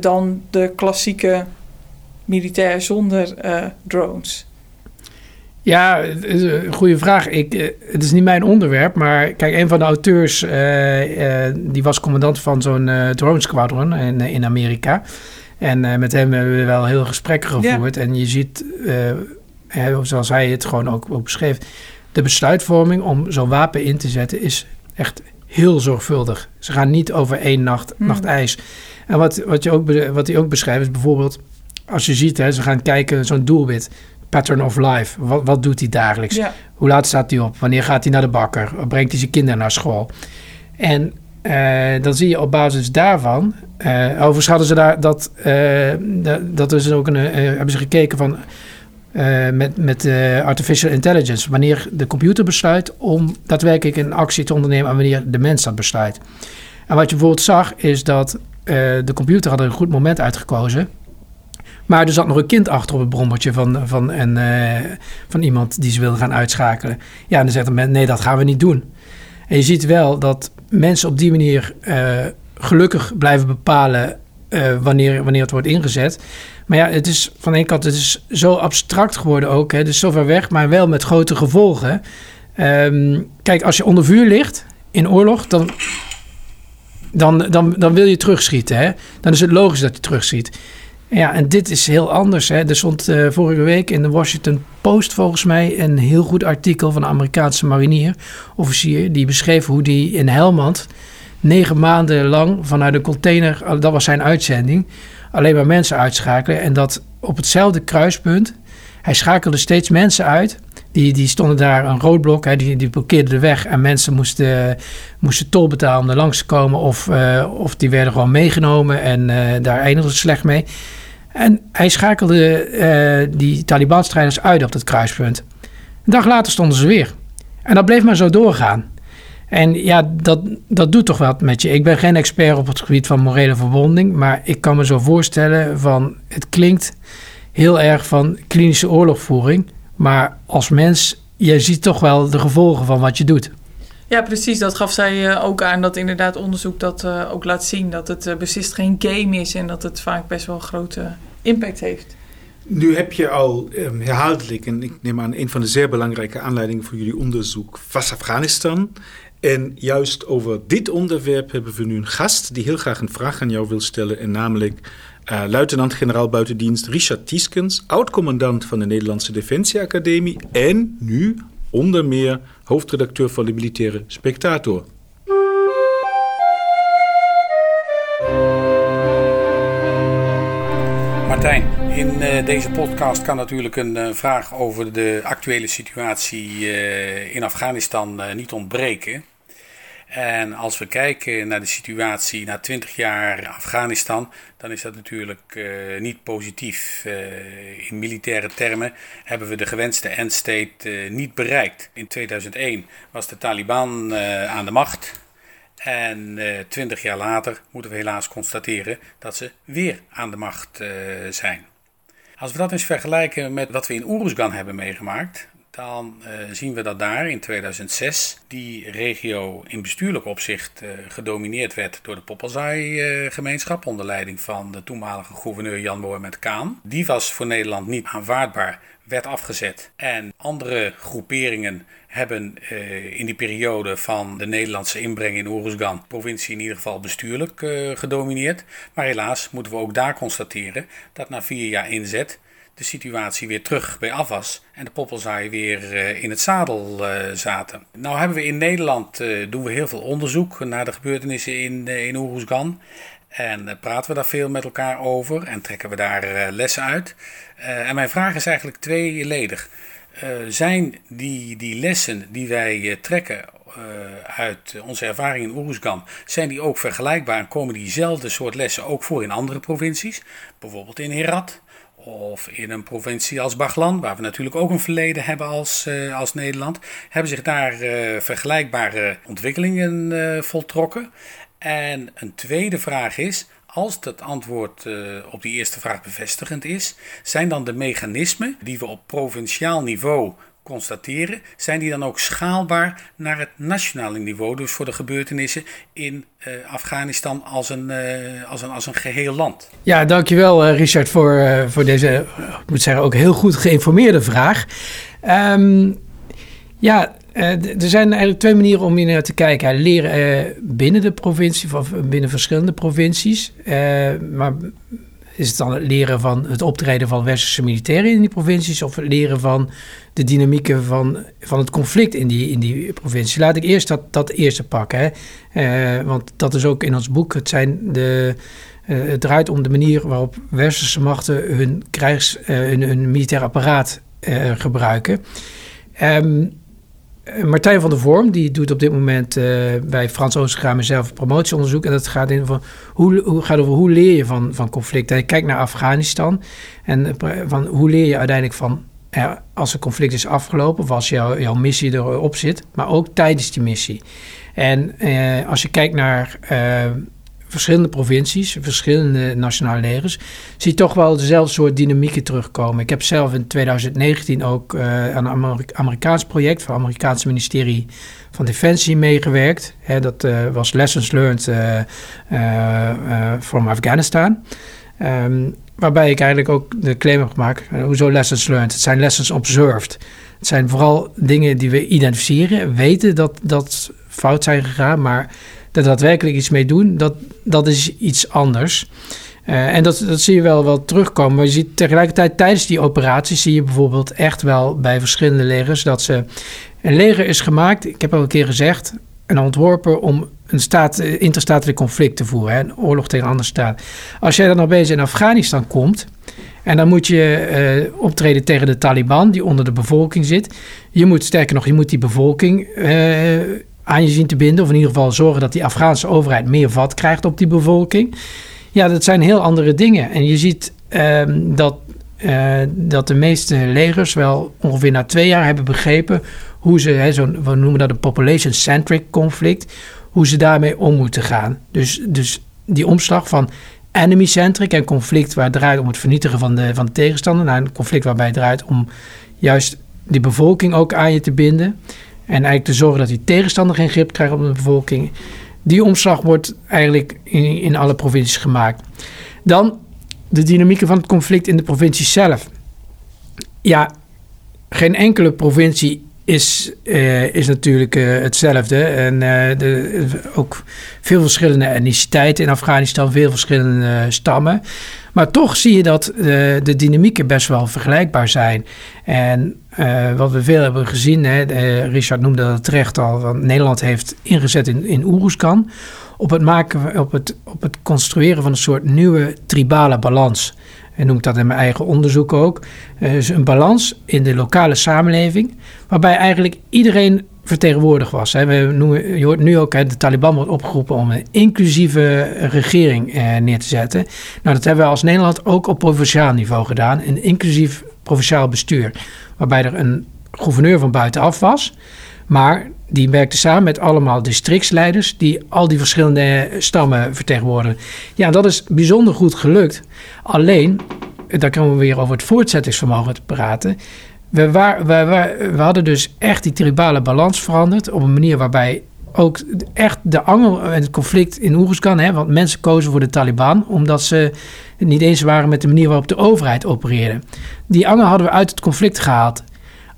dan de klassieke militair zonder drones. Ja, een goede vraag. Ik, eh, het is niet mijn onderwerp, maar kijk, een van de auteurs, uh, uh, die was commandant van zo'n uh, drone squadron in, in Amerika. En met hem hebben we wel heel gesprekken gevoerd. En je ziet, zoals hij het gewoon ook, ook beschreef, de besluitvorming om zo'n wapen in te zetten is echt heel zorgvuldig. Ze gaan niet over één nacht, hmm. nacht ijs. En wat, wat, je ook, wat hij ook beschrijft is bijvoorbeeld, als je ziet, hè, ze gaan kijken, zo'n doelwit pattern of life. Wat, wat doet hij dagelijks? Hoe laat staat hij op? Wanneer gaat hij naar de bakker? Brengt hij zijn kinderen naar school? En uh, dan zie je op basis daarvan. Uh, overigens hadden ze daar dat. Uh, dat is ook een. hebben ze gekeken van. met met artificial intelligence. Wanneer de computer besluit om daadwerkelijk een actie te ondernemen. en wanneer de mens dat besluit. En wat je bijvoorbeeld zag, is dat de computer had een goed moment uitgekozen. Maar er zat nog een kind achter op het brommertje van, van, en, uh, van iemand die ze wilde gaan uitschakelen. Ja, en dan zegt de nee, dat gaan we niet doen. En je ziet wel dat mensen op die manier uh, gelukkig blijven bepalen wanneer, wanneer het wordt ingezet. Maar ja, het is van de kant het is zo abstract geworden ook. Hè, dus zo ver weg, maar wel met grote gevolgen. Um, kijk, als je onder vuur ligt in oorlog, dan, dan, dan, dan wil je terugschieten. Hè? Dan is het logisch dat je terugschiet. Ja, en dit is heel anders. Hè. Er stond uh, vorige week in de Washington Post volgens mij een heel goed artikel van een Amerikaanse marinier, officier, die beschreef hoe die in Helmand negen maanden lang vanuit een container, dat was zijn uitzending, alleen maar mensen uitschakelen. En dat op hetzelfde kruispunt, hij schakelde steeds mensen uit. Die, die stonden daar een roodblok, hè, die, die blokkeerden de weg. En mensen moesten, moesten tol betalen om er langs te komen. Of, uh, of die werden gewoon meegenomen en uh, daar eindigde het slecht mee. En hij schakelde uh, die Taliban-strijders uit op dat kruispunt. Een dag later stonden ze weer. En dat bleef maar zo doorgaan. En ja, dat, dat doet toch wat met je. Ik ben geen expert op het gebied van morele verwonding, maar ik kan me zo voorstellen van het klinkt heel erg van klinische oorlogvoering, maar als mens, je ziet toch wel de gevolgen van wat je doet. Ja, precies. Dat gaf zij uh, ook aan. Dat inderdaad onderzoek dat uh, ook laat zien. Dat het uh, beslist geen game is. En dat het vaak best wel grote impact heeft. Nu heb je al um, herhaaldelijk, en ik neem aan een van de zeer belangrijke aanleidingen voor jullie onderzoek, was Afghanistan. En juist over dit onderwerp hebben we nu een gast die heel graag een vraag aan jou wil stellen. En namelijk uh, luitenant-generaal buitendienst Richard Tieskens, oud-commandant van de Nederlandse Defensieacademie en nu onder meer hoofdredacteur van de Militaire Spectator. Martijn, in uh, deze podcast kan natuurlijk een uh, vraag over de actuele situatie in Afghanistan niet ontbreken. En als we kijken naar de situatie na 20 jaar Afghanistan, dan is dat natuurlijk uh, niet positief. Uh, in militaire termen hebben we de gewenste endstate uh, niet bereikt. In 2001 was de Taliban aan de macht. En twintig jaar later moeten we helaas constateren dat ze weer aan de macht zijn. Als we dat eens vergelijken met wat we in Oeruzgan hebben meegemaakt, dan uh, zien we dat daar in 2006 die regio in bestuurlijk opzicht uh, gedomineerd werd door de Poppelzaai-gemeenschap onder leiding van de toenmalige gouverneur Jan Mohamed Kaan. Die was voor Nederland niet aanvaardbaar, werd afgezet. En andere groeperingen hebben in die periode van de Nederlandse inbreng in Oeruzgan provincie in ieder geval bestuurlijk gedomineerd. Maar helaas moeten we ook daar constateren dat na vier jaar inzet de situatie weer terug bij af was en de poppelzaai weer uh, in het zadel uh, zaten. Nou hebben we in Nederland uh, doen we heel veel onderzoek naar de gebeurtenissen in, in. En praten we daar veel met elkaar over en trekken we daar lessen uit. en mijn vraag is eigenlijk tweeledig. zijn die, die lessen die wij trekken uit onze ervaring in Oeruzgan, zijn die ook vergelijkbaar en komen diezelfde soort lessen ook voor in andere provincies? Bijvoorbeeld in Herat of in een provincie als Baglan, waar we natuurlijk ook een verleden hebben als, uh, als Nederland, hebben zich daar uh, vergelijkbare ontwikkelingen uh, voltrokken. En een tweede vraag is, als het antwoord op die eerste vraag bevestigend is, zijn dan de mechanismen die we op provinciaal niveau constateren, zijn die dan ook schaalbaar naar het nationale niveau, dus voor de gebeurtenissen in uh, Afghanistan als een, uh, als, een, als een geheel land? Ja, dankjewel uh, Richard voor, voor deze, ik moet zeggen, ook heel goed geïnformeerde vraag. Um, ja, er zijn eigenlijk twee manieren om hier naar te kijken. Leren binnen de provincie, of binnen verschillende provincies. maar is het dan het leren van het optreden van westerse militairen in die provincies of het leren van de dynamieken van, van het conflict in die, in die provincie? Laat ik eerst dat, dat eerste pakken. Hè. Uh, want dat is ook in ons boek. Het, zijn de, uh, het draait om de manier waarop westerse machten hun, krijgs, uh, hun, militair apparaat gebruiken. Um, eh, Martijn van der Vorm, die doet op dit moment uh, bij Frans Oostergraam zelf promotieonderzoek. En dat gaat, in van hoe, hoe, gaat over hoe leer je van, van conflicten. Hij kijkt naar Afghanistan en uh, van hoe leer je uiteindelijk van als een conflict is afgelopen, of als jou, jouw missie erop zit, maar ook tijdens die missie. En als je kijkt naar verschillende provincies, verschillende nationale legers, zie toch wel dezelfde soort dynamieken terugkomen. Ik heb zelf in 2019 ook uh, aan een Amerikaans project van het Amerikaanse ministerie van Defensie meegewerkt. Dat uh, was Lessons Learned uh, from Afghanistan. Um, waarbij ik eigenlijk ook de claim heb gemaakt, hoezo lessons learned? Het zijn lessons observed. Het zijn vooral dingen die we identificeren, weten dat dat fout zijn gegaan, maar er daadwerkelijk iets mee doen, dat, dat is iets anders. Uh, en dat, dat zie je wel, wel terugkomen. Maar je ziet tegelijkertijd tijdens die operaties zie je bijvoorbeeld echt wel bij verschillende legers dat ze. Een leger is gemaakt, ik heb al een keer gezegd, en ontworpen om een staat, eh, interstatelijk conflict te voeren, een oorlog tegen een andere staat. Als jij dan opeens in Afghanistan komt en dan moet je uh, optreden tegen de Taliban, die onder de bevolking zit. Je moet, sterker nog, je moet die bevolking aan je zien te binden. Of in ieder geval zorgen dat die Afghaanse overheid meer vat krijgt op die bevolking. Ja, dat zijn heel andere dingen. En je ziet uh, dat, uh, dat de meeste legers wel ongeveer na twee jaar hebben begrepen hoe ze, hè, zo, we noemen dat een population-centric conflict, hoe ze daarmee om moeten gaan. Dus, dus die omslag van enemy-centric en conflict waar het draait om het vernietigen van de, van de tegenstander, naar een conflict waarbij het draait om juist die bevolking ook aan je te binden. En eigenlijk te zorgen dat die tegenstander geen grip krijgt op de bevolking. Die omslag wordt eigenlijk in, in alle provincies gemaakt. Dan de dynamieken van het conflict in de provincie zelf. Ja, geen enkele provincie is, uh, is natuurlijk uh, hetzelfde. En uh, de, ook veel verschillende etniciteiten in Afghanistan, veel verschillende stammen. Maar toch zie je dat de dynamieken best wel vergelijkbaar zijn. En wat we veel hebben gezien, hè, Richard noemde dat terecht al, want Nederland heeft ingezet in, in Oeruzkan op het, maken, op, het, op het construeren van een soort nieuwe tribale balans. En noem dat in mijn eigen onderzoek ook. Dus een balans in de lokale samenleving, waarbij eigenlijk iedereen vertegenwoordigd was. We noemen, je hoort nu ook, de Taliban wordt opgeroepen om een inclusieve regering eh, neer te zetten. Nou, dat hebben we als Nederland ook op provinciaal niveau gedaan. Een inclusief provinciaal bestuur, waarbij er een gouverneur van buitenaf was. Maar die werkte samen met allemaal districtsleiders die al die verschillende stammen vertegenwoordigen. Ja, dat is bijzonder goed gelukt. Alleen, daar komen we weer over het voortzettingsvermogen te praten. we, waar, we, we, hadden dus echt die tribale balans veranderd op een manier waarbij ook echt de angel en het conflict in Oeruzgan, hè, want mensen kozen voor de Taliban omdat ze niet eens waren met de manier waarop de overheid opereerde. Die angel hadden we uit het conflict gehaald.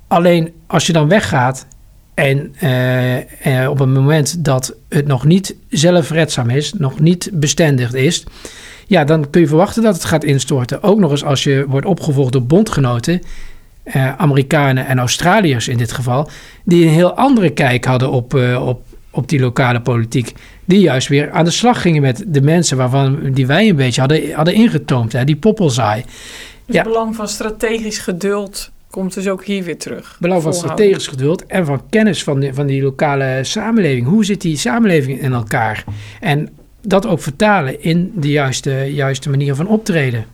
Alleen als je dan weggaat en eh, eh, op een moment dat het nog niet zelfredzaam is, nog niet bestendigd is, ja, dan kun je verwachten dat het gaat instorten. Ook nog eens als je wordt opgevolgd door bondgenoten, eh, Amerikanen en Australiërs in dit geval, die een heel andere kijk hadden op, op, op die lokale politiek. Die juist weer aan de slag gingen met de mensen waarvan die wij een beetje hadden, hadden ingetoomd, hè, die poppelzaai. Dus ja. het belang van strategisch geduld komt dus ook hier weer terug. Belang van strategisch geduld en van kennis van, die, van die lokale samenleving. Hoe zit die samenleving in elkaar? En dat ook vertalen in de juiste, juiste manier van optreden.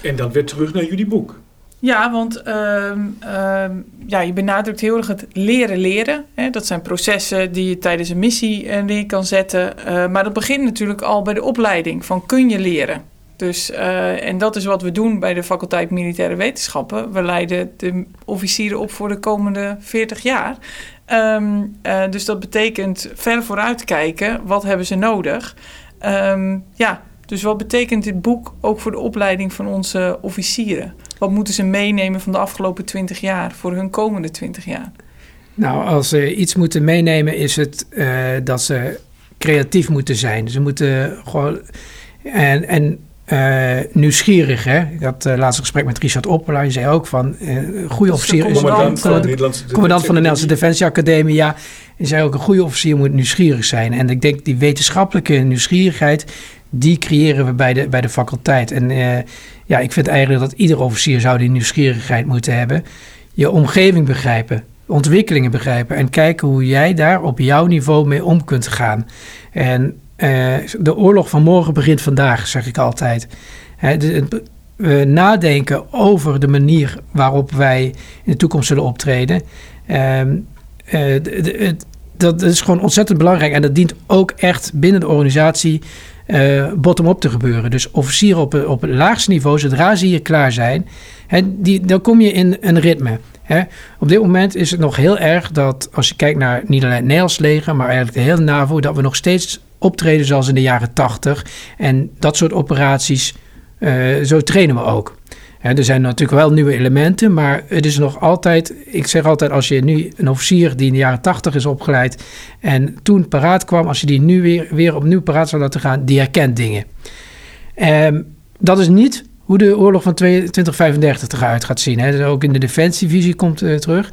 En dan weer terug naar jullie boek. Ja, want uh, uh, ja, je benadrukt heel erg het leren leren. Hè? Dat zijn processen die je tijdens een missie uh, neer kan zetten. Uh, maar dat begint natuurlijk al bij de opleiding van kun je leren. Dus, uh, en dat is wat we doen bij de faculteit Militaire Wetenschappen. We leiden de officieren op voor de komende 40 jaar. Uh, dus dat betekent ver vooruit kijken. Wat hebben ze nodig? Ja, dus wat betekent dit boek ook voor de opleiding van onze officieren? Wat moeten ze meenemen van de afgelopen 20 jaar voor hun komende 20 jaar? Nou, als ze iets moeten meenemen, is het uh, dat ze creatief moeten zijn. Ze moeten gewoon. En, en uh, nieuwsgierig. Hè? Ik had uh, laatst een gesprek met Richard Oppelaar. Die zei ook van uh, goede officier is commandant, van, de, commandant van de Nederlandse Defensie Academie. Ja, hij zei ook een goede officier moet nieuwsgierig zijn. En ik denk die wetenschappelijke nieuwsgierigheid, die creëren we bij de, bij de faculteit. En ja, ik vind eigenlijk dat ieder officier zou die nieuwsgierigheid moeten hebben. Je omgeving begrijpen, ontwikkelingen begrijpen en kijken hoe jij daar op jouw niveau mee om kunt gaan. En uh, de oorlog van morgen begint vandaag, zeg ik altijd. He, de, uh, nadenken over de manier waarop wij in de toekomst zullen optreden. Uh, dat is gewoon ontzettend belangrijk. En dat dient ook echt binnen de organisatie uh, bottom-up te gebeuren. Dus officieren op, op het laagste niveau, zodra ze hier klaar zijn, hè, die, dan kom je in een ritme. Hè. Op dit moment is het nog heel erg dat, als je kijkt naar niet alleen Nederlands leger, maar eigenlijk de hele NAVO, dat we nog steeds optreden zoals in de jaren 80. En dat soort operaties, uh, zo trainen we ook. Er zijn natuurlijk wel nieuwe elementen, maar het is nog altijd. Ik zeg altijd: als je nu een officier die in de jaren 80 is opgeleid en toen paraat kwam, als je die nu weer, weer opnieuw paraat zou laten gaan, die herkent dingen. Um, dat is niet hoe de oorlog van 2035 eruit gaat zien. Hè. Ook in de defensievisie komt uh, terug.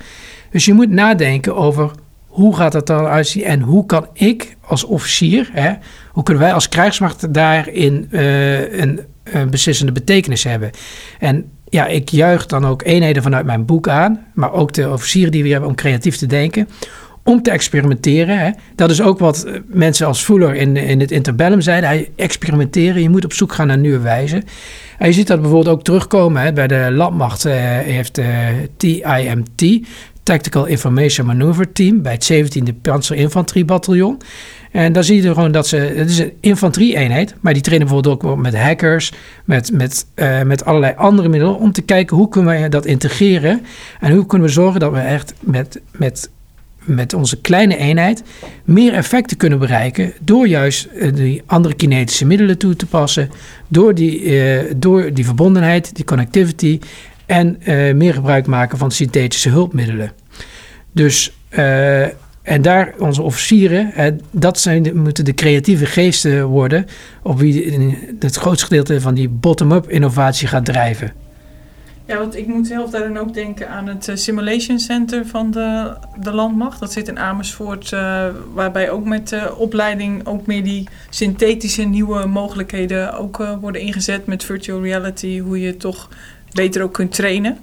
Dus je moet nadenken over hoe gaat dat dan uitzien en hoe kan ik als officier, hè, hoe kunnen wij als krijgsmacht daarin uh, een, een, beslissende betekenis hebben? En ja, ik juich dan ook eenheden vanuit mijn boek aan, maar ook de officieren die we hebben om creatief te denken. Om te experimenteren. Hè. Dat is ook wat eh, mensen als Fuller in, in het interbellum zeiden. Hij experimenteren, je moet op zoek gaan naar nieuwe wijzen. En je ziet dat bijvoorbeeld ook terugkomen hè, bij de landmacht. Uh, heeft uh, TIMT, Tactical Information Maneuver Team bij het 17e Panzerinfanteriebataljon. En dan zie je gewoon dat ze, het is een infanterie-eenheid, maar die trainen bijvoorbeeld ook met hackers, met, met, uh, met allerlei andere middelen, om te kijken hoe kunnen we dat integreren en hoe kunnen we zorgen dat we echt met, met, met onze kleine eenheid meer effecten kunnen bereiken door juist uh, die andere kinetische middelen toe te passen, door die, uh, door die verbondenheid, die connectivity en meer gebruik maken van synthetische hulpmiddelen. Dus, en daar onze officieren, dat zijn, moeten de creatieve geesten worden, op wie het grootste gedeelte van die bottom-up innovatie gaat drijven. Ja, want ik moet zelf daarin ook denken aan het Simulation Center van de, de landmacht. Dat zit in Amersfoort, uh, waarbij ook met de opleiding ook meer die synthetische nieuwe mogelijkheden ook uh, worden ingezet met virtual reality. Hoe je toch beter ook kunt trainen.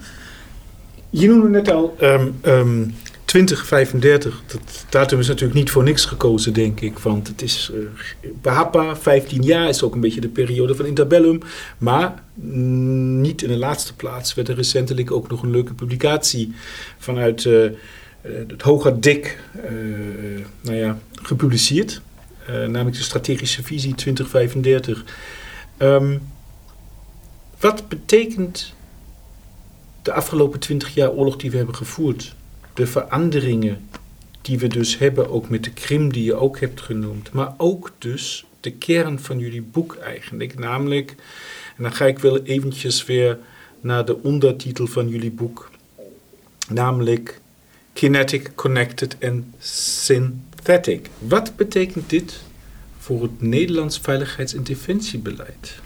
Je noemde net al um, um, 2035. Dat datum is natuurlijk niet voor niks gekozen, denk ik. Want het is uh, behapbaar. 15 jaar is ook een beetje de periode van interbellum. Maar mm, niet in de laatste plaats werd er recentelijk ook nog een leuke publicatie vanuit uh, het Hoger Dik uh, nou ja, gepubliceerd. namelijk de strategische visie 2035. Um, wat betekent de afgelopen twintig jaar oorlog die we hebben gevoerd, de veranderingen die we dus hebben, ook met de Krim die je ook hebt genoemd, maar ook dus de kern van jullie boek eigenlijk, namelijk, en dan ga ik wel eventjes weer naar de ondertitel van jullie boek, namelijk Kinetic, Connected en Synthetic. Wat betekent dit voor het Nederlands veiligheids- en defensiebeleid?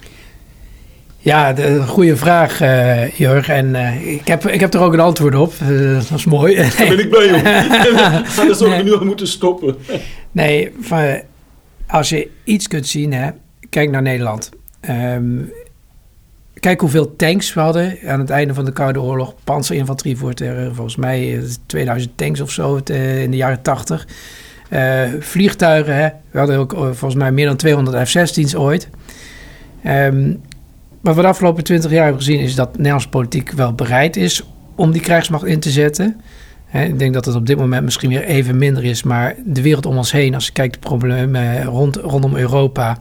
Ja, de, goede vraag, uh, Jurg. En uh, ik, heb, ik heb er ook een antwoord op. Uh, dat is mooi. Daar ben ik blij om. Anders zouden we nu al moeten stoppen. nee, van, als je iets kunt zien, hè, kijk naar Nederland. Um, kijk hoeveel tanks we hadden aan het einde van de Koude Oorlog. Panzerinfanterievoertuigen, volgens mij 2000 tanks of zo in de jaren 80. vliegtuigen, hè. we hadden ook volgens mij meer dan 200 F-16's ooit. Um, wat we de afgelopen twintig jaar hebben gezien is dat Nederlandse politiek wel bereid is om die krijgsmacht in te zetten. ik denk dat het op dit moment misschien weer even minder is, maar de wereld om ons heen, als je kijkt de problemen rond, rondom Europa,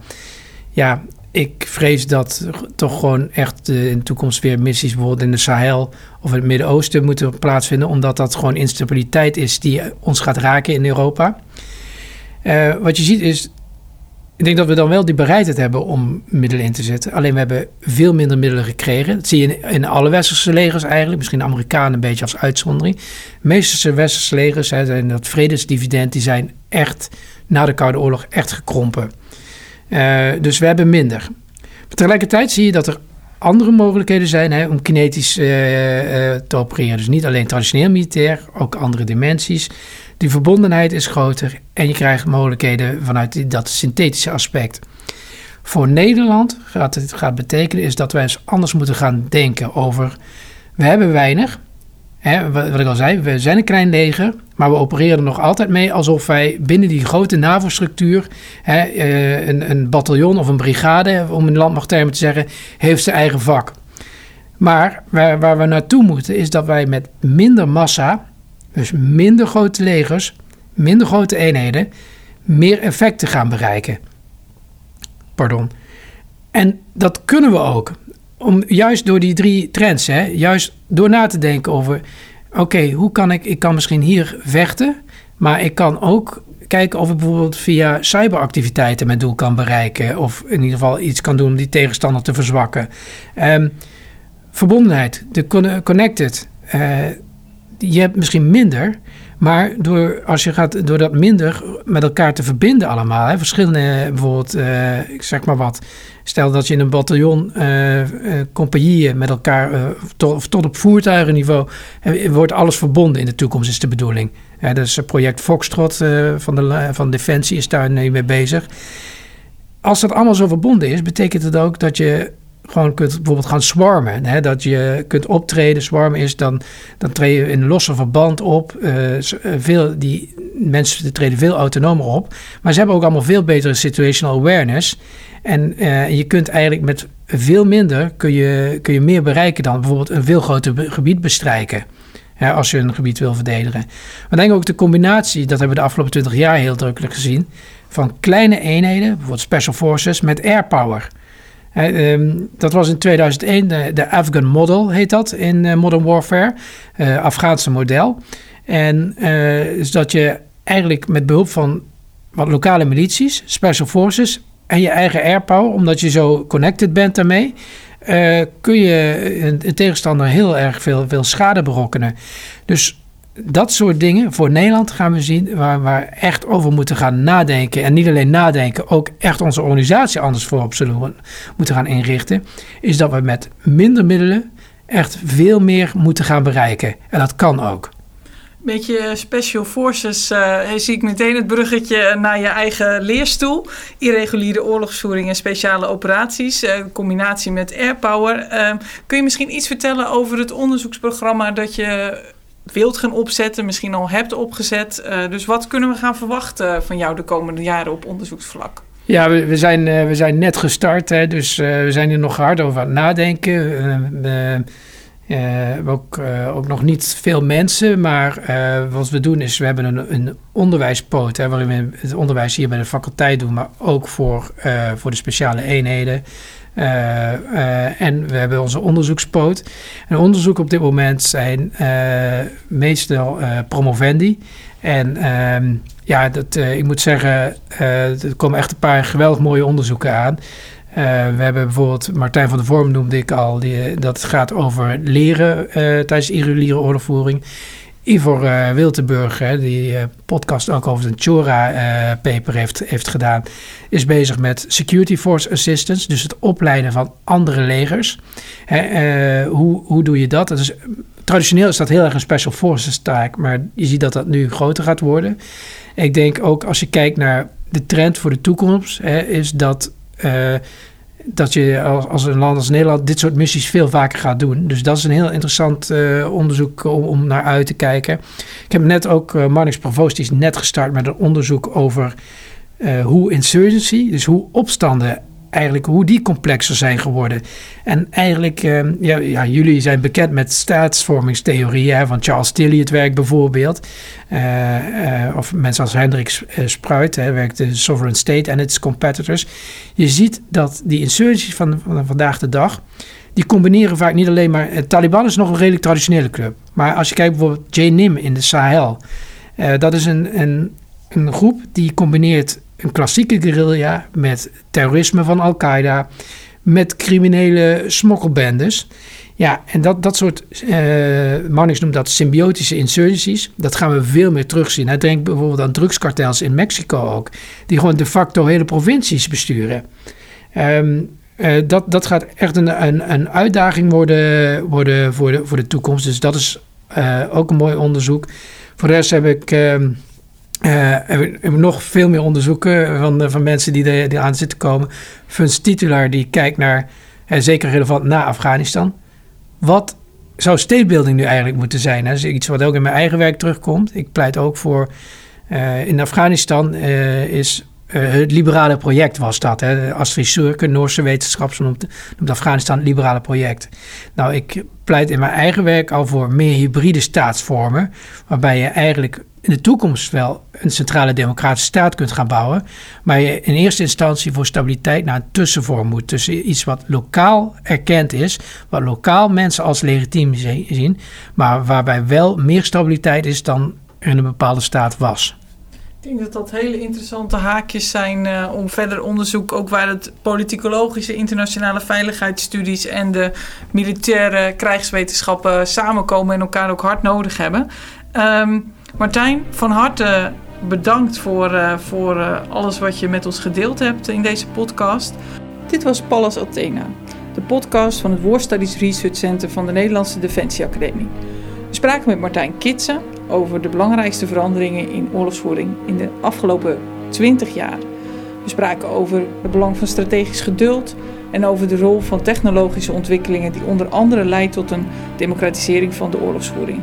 ja, ik vrees dat toch gewoon echt in de toekomst weer missies bijvoorbeeld in de Sahel of in het Midden-Oosten moeten plaatsvinden, omdat dat gewoon instabiliteit is die ons gaat raken in Europa. Uh, wat je ziet is ik denk dat we dan wel die bereidheid hebben om middelen in te zetten. Alleen we hebben veel minder middelen gekregen. Dat zie je in, alle westerse legers eigenlijk. Misschien de Amerikanen een beetje als uitzondering. De meeste westerse legers, hè, zijn dat vredesdividend, die zijn echt na de Koude Oorlog echt gekrompen. Uh, dus we hebben minder. Maar tegelijkertijd zie je dat er andere mogelijkheden zijn hè, om kinetisch uh, uh, te opereren. Dus niet alleen traditioneel militair, ook andere dimensies. Die verbondenheid is groter en je krijgt mogelijkheden vanuit dat synthetische aspect. Voor Nederland gaat het gaat betekenen is dat wij eens anders moeten gaan denken over. We hebben weinig. Wat ik al zei, we zijn een klein leger, maar we opereren er nog altijd mee alsof wij binnen die grote NAVO-structuur, eh, een, een bataljon of een brigade, om in landmachttermen te zeggen, heeft zijn eigen vak. Maar waar, waar we naartoe moeten is dat wij met minder massa dus minder grote legers, minder grote eenheden, meer effecten gaan bereiken. Pardon. En dat kunnen we ook. Om, juist door die drie trends, hè, juist door na te denken over: oké, hoe kan ik, ik kan misschien hier vechten, maar ik kan ook kijken of ik bijvoorbeeld via cyberactiviteiten mijn doel kan bereiken. Of in ieder geval iets kan doen om die tegenstander te verzwakken. Um, verbondenheid, de connected. Uh, je hebt misschien minder, maar door, als je gaat, door dat minder met elkaar te verbinden allemaal, hè, verschillende bijvoorbeeld, uh, ik zeg maar wat, stel dat je in een bataljon uh, uh, compagnieën met elkaar, tot, op voertuigenniveau, wordt alles verbonden in de toekomst, is de bedoeling. dat is het project Foxtrot van, de, van Defensie is daar mee bezig. Als dat allemaal zo verbonden is, betekent het ook dat je gewoon kunt bijvoorbeeld gaan swarmen. Hè? Dat je kunt optreden. Swarmen is dan, dan treed je in losse verband op. Uh, veel, die mensen treden veel autonomer op. Maar ze hebben ook allemaal veel betere situational awareness. En uh, je kunt eigenlijk met veel minder kun je, kun je meer bereiken dan bijvoorbeeld een veel groter gebied bestrijken. Hè, als je een gebied wil verdedigen. Maar denk ook de combinatie, dat hebben we de afgelopen 20 jaar heel drukkelijk gezien, van kleine eenheden, bijvoorbeeld special forces, met air power. Ehm, dat was in 2001 de, de Afghan Model, heet dat, in uh, Modern Warfare. Uh, Afghaanse model. En dus dat je eigenlijk met behulp van wat lokale milities, special forces en je eigen airpower, omdat je zo connected bent daarmee, kun je een, een, tegenstander heel erg veel, veel schade berokkenen. Dus dat soort dingen voor Nederland gaan we zien waar we echt over moeten gaan nadenken. En niet alleen nadenken, ook echt onze organisatie anders voorop zullen moeten gaan inrichten. Is dat we met minder middelen echt veel meer moeten gaan bereiken. En dat kan ook. Beetje special forces, uh, zie ik meteen het bruggetje naar je eigen leerstoel. Irreguliere oorlogsvoering en speciale operaties, uh, combinatie met airpower. Uh, kun je misschien iets vertellen over het onderzoeksprogramma dat je wilt gaan opzetten, misschien al hebt opgezet. Uh, dus wat kunnen we gaan verwachten van jou de komende jaren op onderzoeksvlak? Ja, we, zijn, uh, we zijn net gestart, hè, dus uh, we zijn er nog hard over aan het nadenken. we hebben ook, ook nog niet veel mensen, maar wat we doen is, we hebben een, een onderwijspoot, hè, waarin we het onderwijs hier bij de faculteit doen, maar ook voor, voor de speciale eenheden. En we hebben onze onderzoekspoot. En onderzoek op dit moment zijn meestal promovendi. En ehm, ja, dat, ik moet zeggen, er komen echt een paar geweldig mooie onderzoeken aan. We hebben bijvoorbeeld Martijn van der Vorm noemde ik al. Die, dat gaat over leren uh, tijdens irreguliere oorlogvoering. Ivor uh, Wiltenburg, die podcast ook over de Chora-paper heeft, heeft gedaan, is bezig met Security Force Assistance, dus het opleiden van andere legers. Hè, hoe, hoe doe je dat? traditioneel is dat heel erg een special forces taak, maar je ziet dat dat nu groter gaat worden. Ik denk ook als je kijkt naar de trend voor de toekomst, hè, is dat dat je als, als, een land als Nederland dit soort missies veel vaker gaat doen. Dus dat is een heel interessant uh, onderzoek om, om, naar uit te kijken. Ik heb net ook, uh, Marnix Provoost is net gestart met een onderzoek over hoe insurgency, dus hoe opstanden eigenlijk hoe die complexer zijn geworden. En eigenlijk, uh, ja, ja, jullie zijn bekend met staatsvormingstheorieën van Charles Tilly, het werk bijvoorbeeld. Uh, uh, of mensen als Hendrik Spruit, hè, werkt de Sovereign State en its competitors. Je ziet dat die insurgencies van, van vandaag de dag, die combineren vaak niet alleen maar... Het Taliban is nog een redelijk traditionele club. Maar als je kijkt bijvoorbeeld JNIM in de Sahel. dat is een, een, een groep die combineert een klassieke guerrilla met terrorisme van Al-Qaeda, met criminele smokkelbendes. Ja, en dat, dat soort, uh, noemt dat symbiotische insurgencies. Dat gaan we veel meer terugzien. Hij denkt bijvoorbeeld aan drugskartels in Mexico ook, die gewoon de facto hele provincies besturen. Um, uh, dat, dat gaat echt een, een, uitdaging worden, worden voor, de, voor de toekomst. Dus dat is uh, ook een mooi onderzoek. Voor de rest heb ik. Uh, uh, we nog veel meer onderzoeken van, van mensen die, er, die aan zitten komen. Funs titulaar die kijkt naar, uh, zeker relevant na Afghanistan. Wat zou statebuilding nu eigenlijk moeten zijn? Dat is iets wat ook in mijn eigen werk terugkomt. Ik pleit ook voor, uh, in Afghanistan is het liberale project was dat. Hè. Astrid Surke, Noorse wetenschapper, noemt, noemt Afghanistan het liberale project. Nou, ik pleit in mijn eigen werk al voor meer hybride staatsvormen, waarbij je eigenlijk in de toekomst wel een centrale democratische staat kunt gaan bouwen. Maar je in eerste instantie voor stabiliteit naar een tussenvorm moet. Tussen iets wat lokaal erkend is, wat lokaal mensen als legitiem zien, maar waarbij wel meer stabiliteit is dan er in een bepaalde staat was. Ik denk dat dat hele interessante haakjes zijn uh, om verder onderzoek, ook waar het politicologische internationale veiligheidsstudies en de militaire krijgswetenschappen samenkomen en elkaar ook hard nodig hebben. Um, Martijn, van harte bedankt voor, uh, voor uh, alles wat je met ons gedeeld hebt in deze podcast. Dit was Pallas Athena, de podcast van het War Studies Research Center van de Nederlandse Defensie Academie. We spraken met Martijn Kitsen over de belangrijkste veranderingen in oorlogsvoering in de afgelopen 20 jaar. We spraken over het belang van strategisch geduld en over de rol van technologische ontwikkelingen die onder andere leidt tot een democratisering van de oorlogsvoering.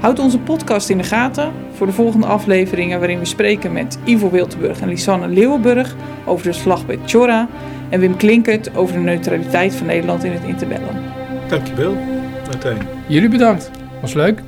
Houd onze podcast in de gaten voor de volgende afleveringen waarin we spreken met Ivo Wiltenburg en Lisanne Leeuwenburg over de slag bij Chora en Wim Klinkert over de neutraliteit van Nederland in het interbellum. Dankjewel, Martijn. Jullie bedankt. Was leuk.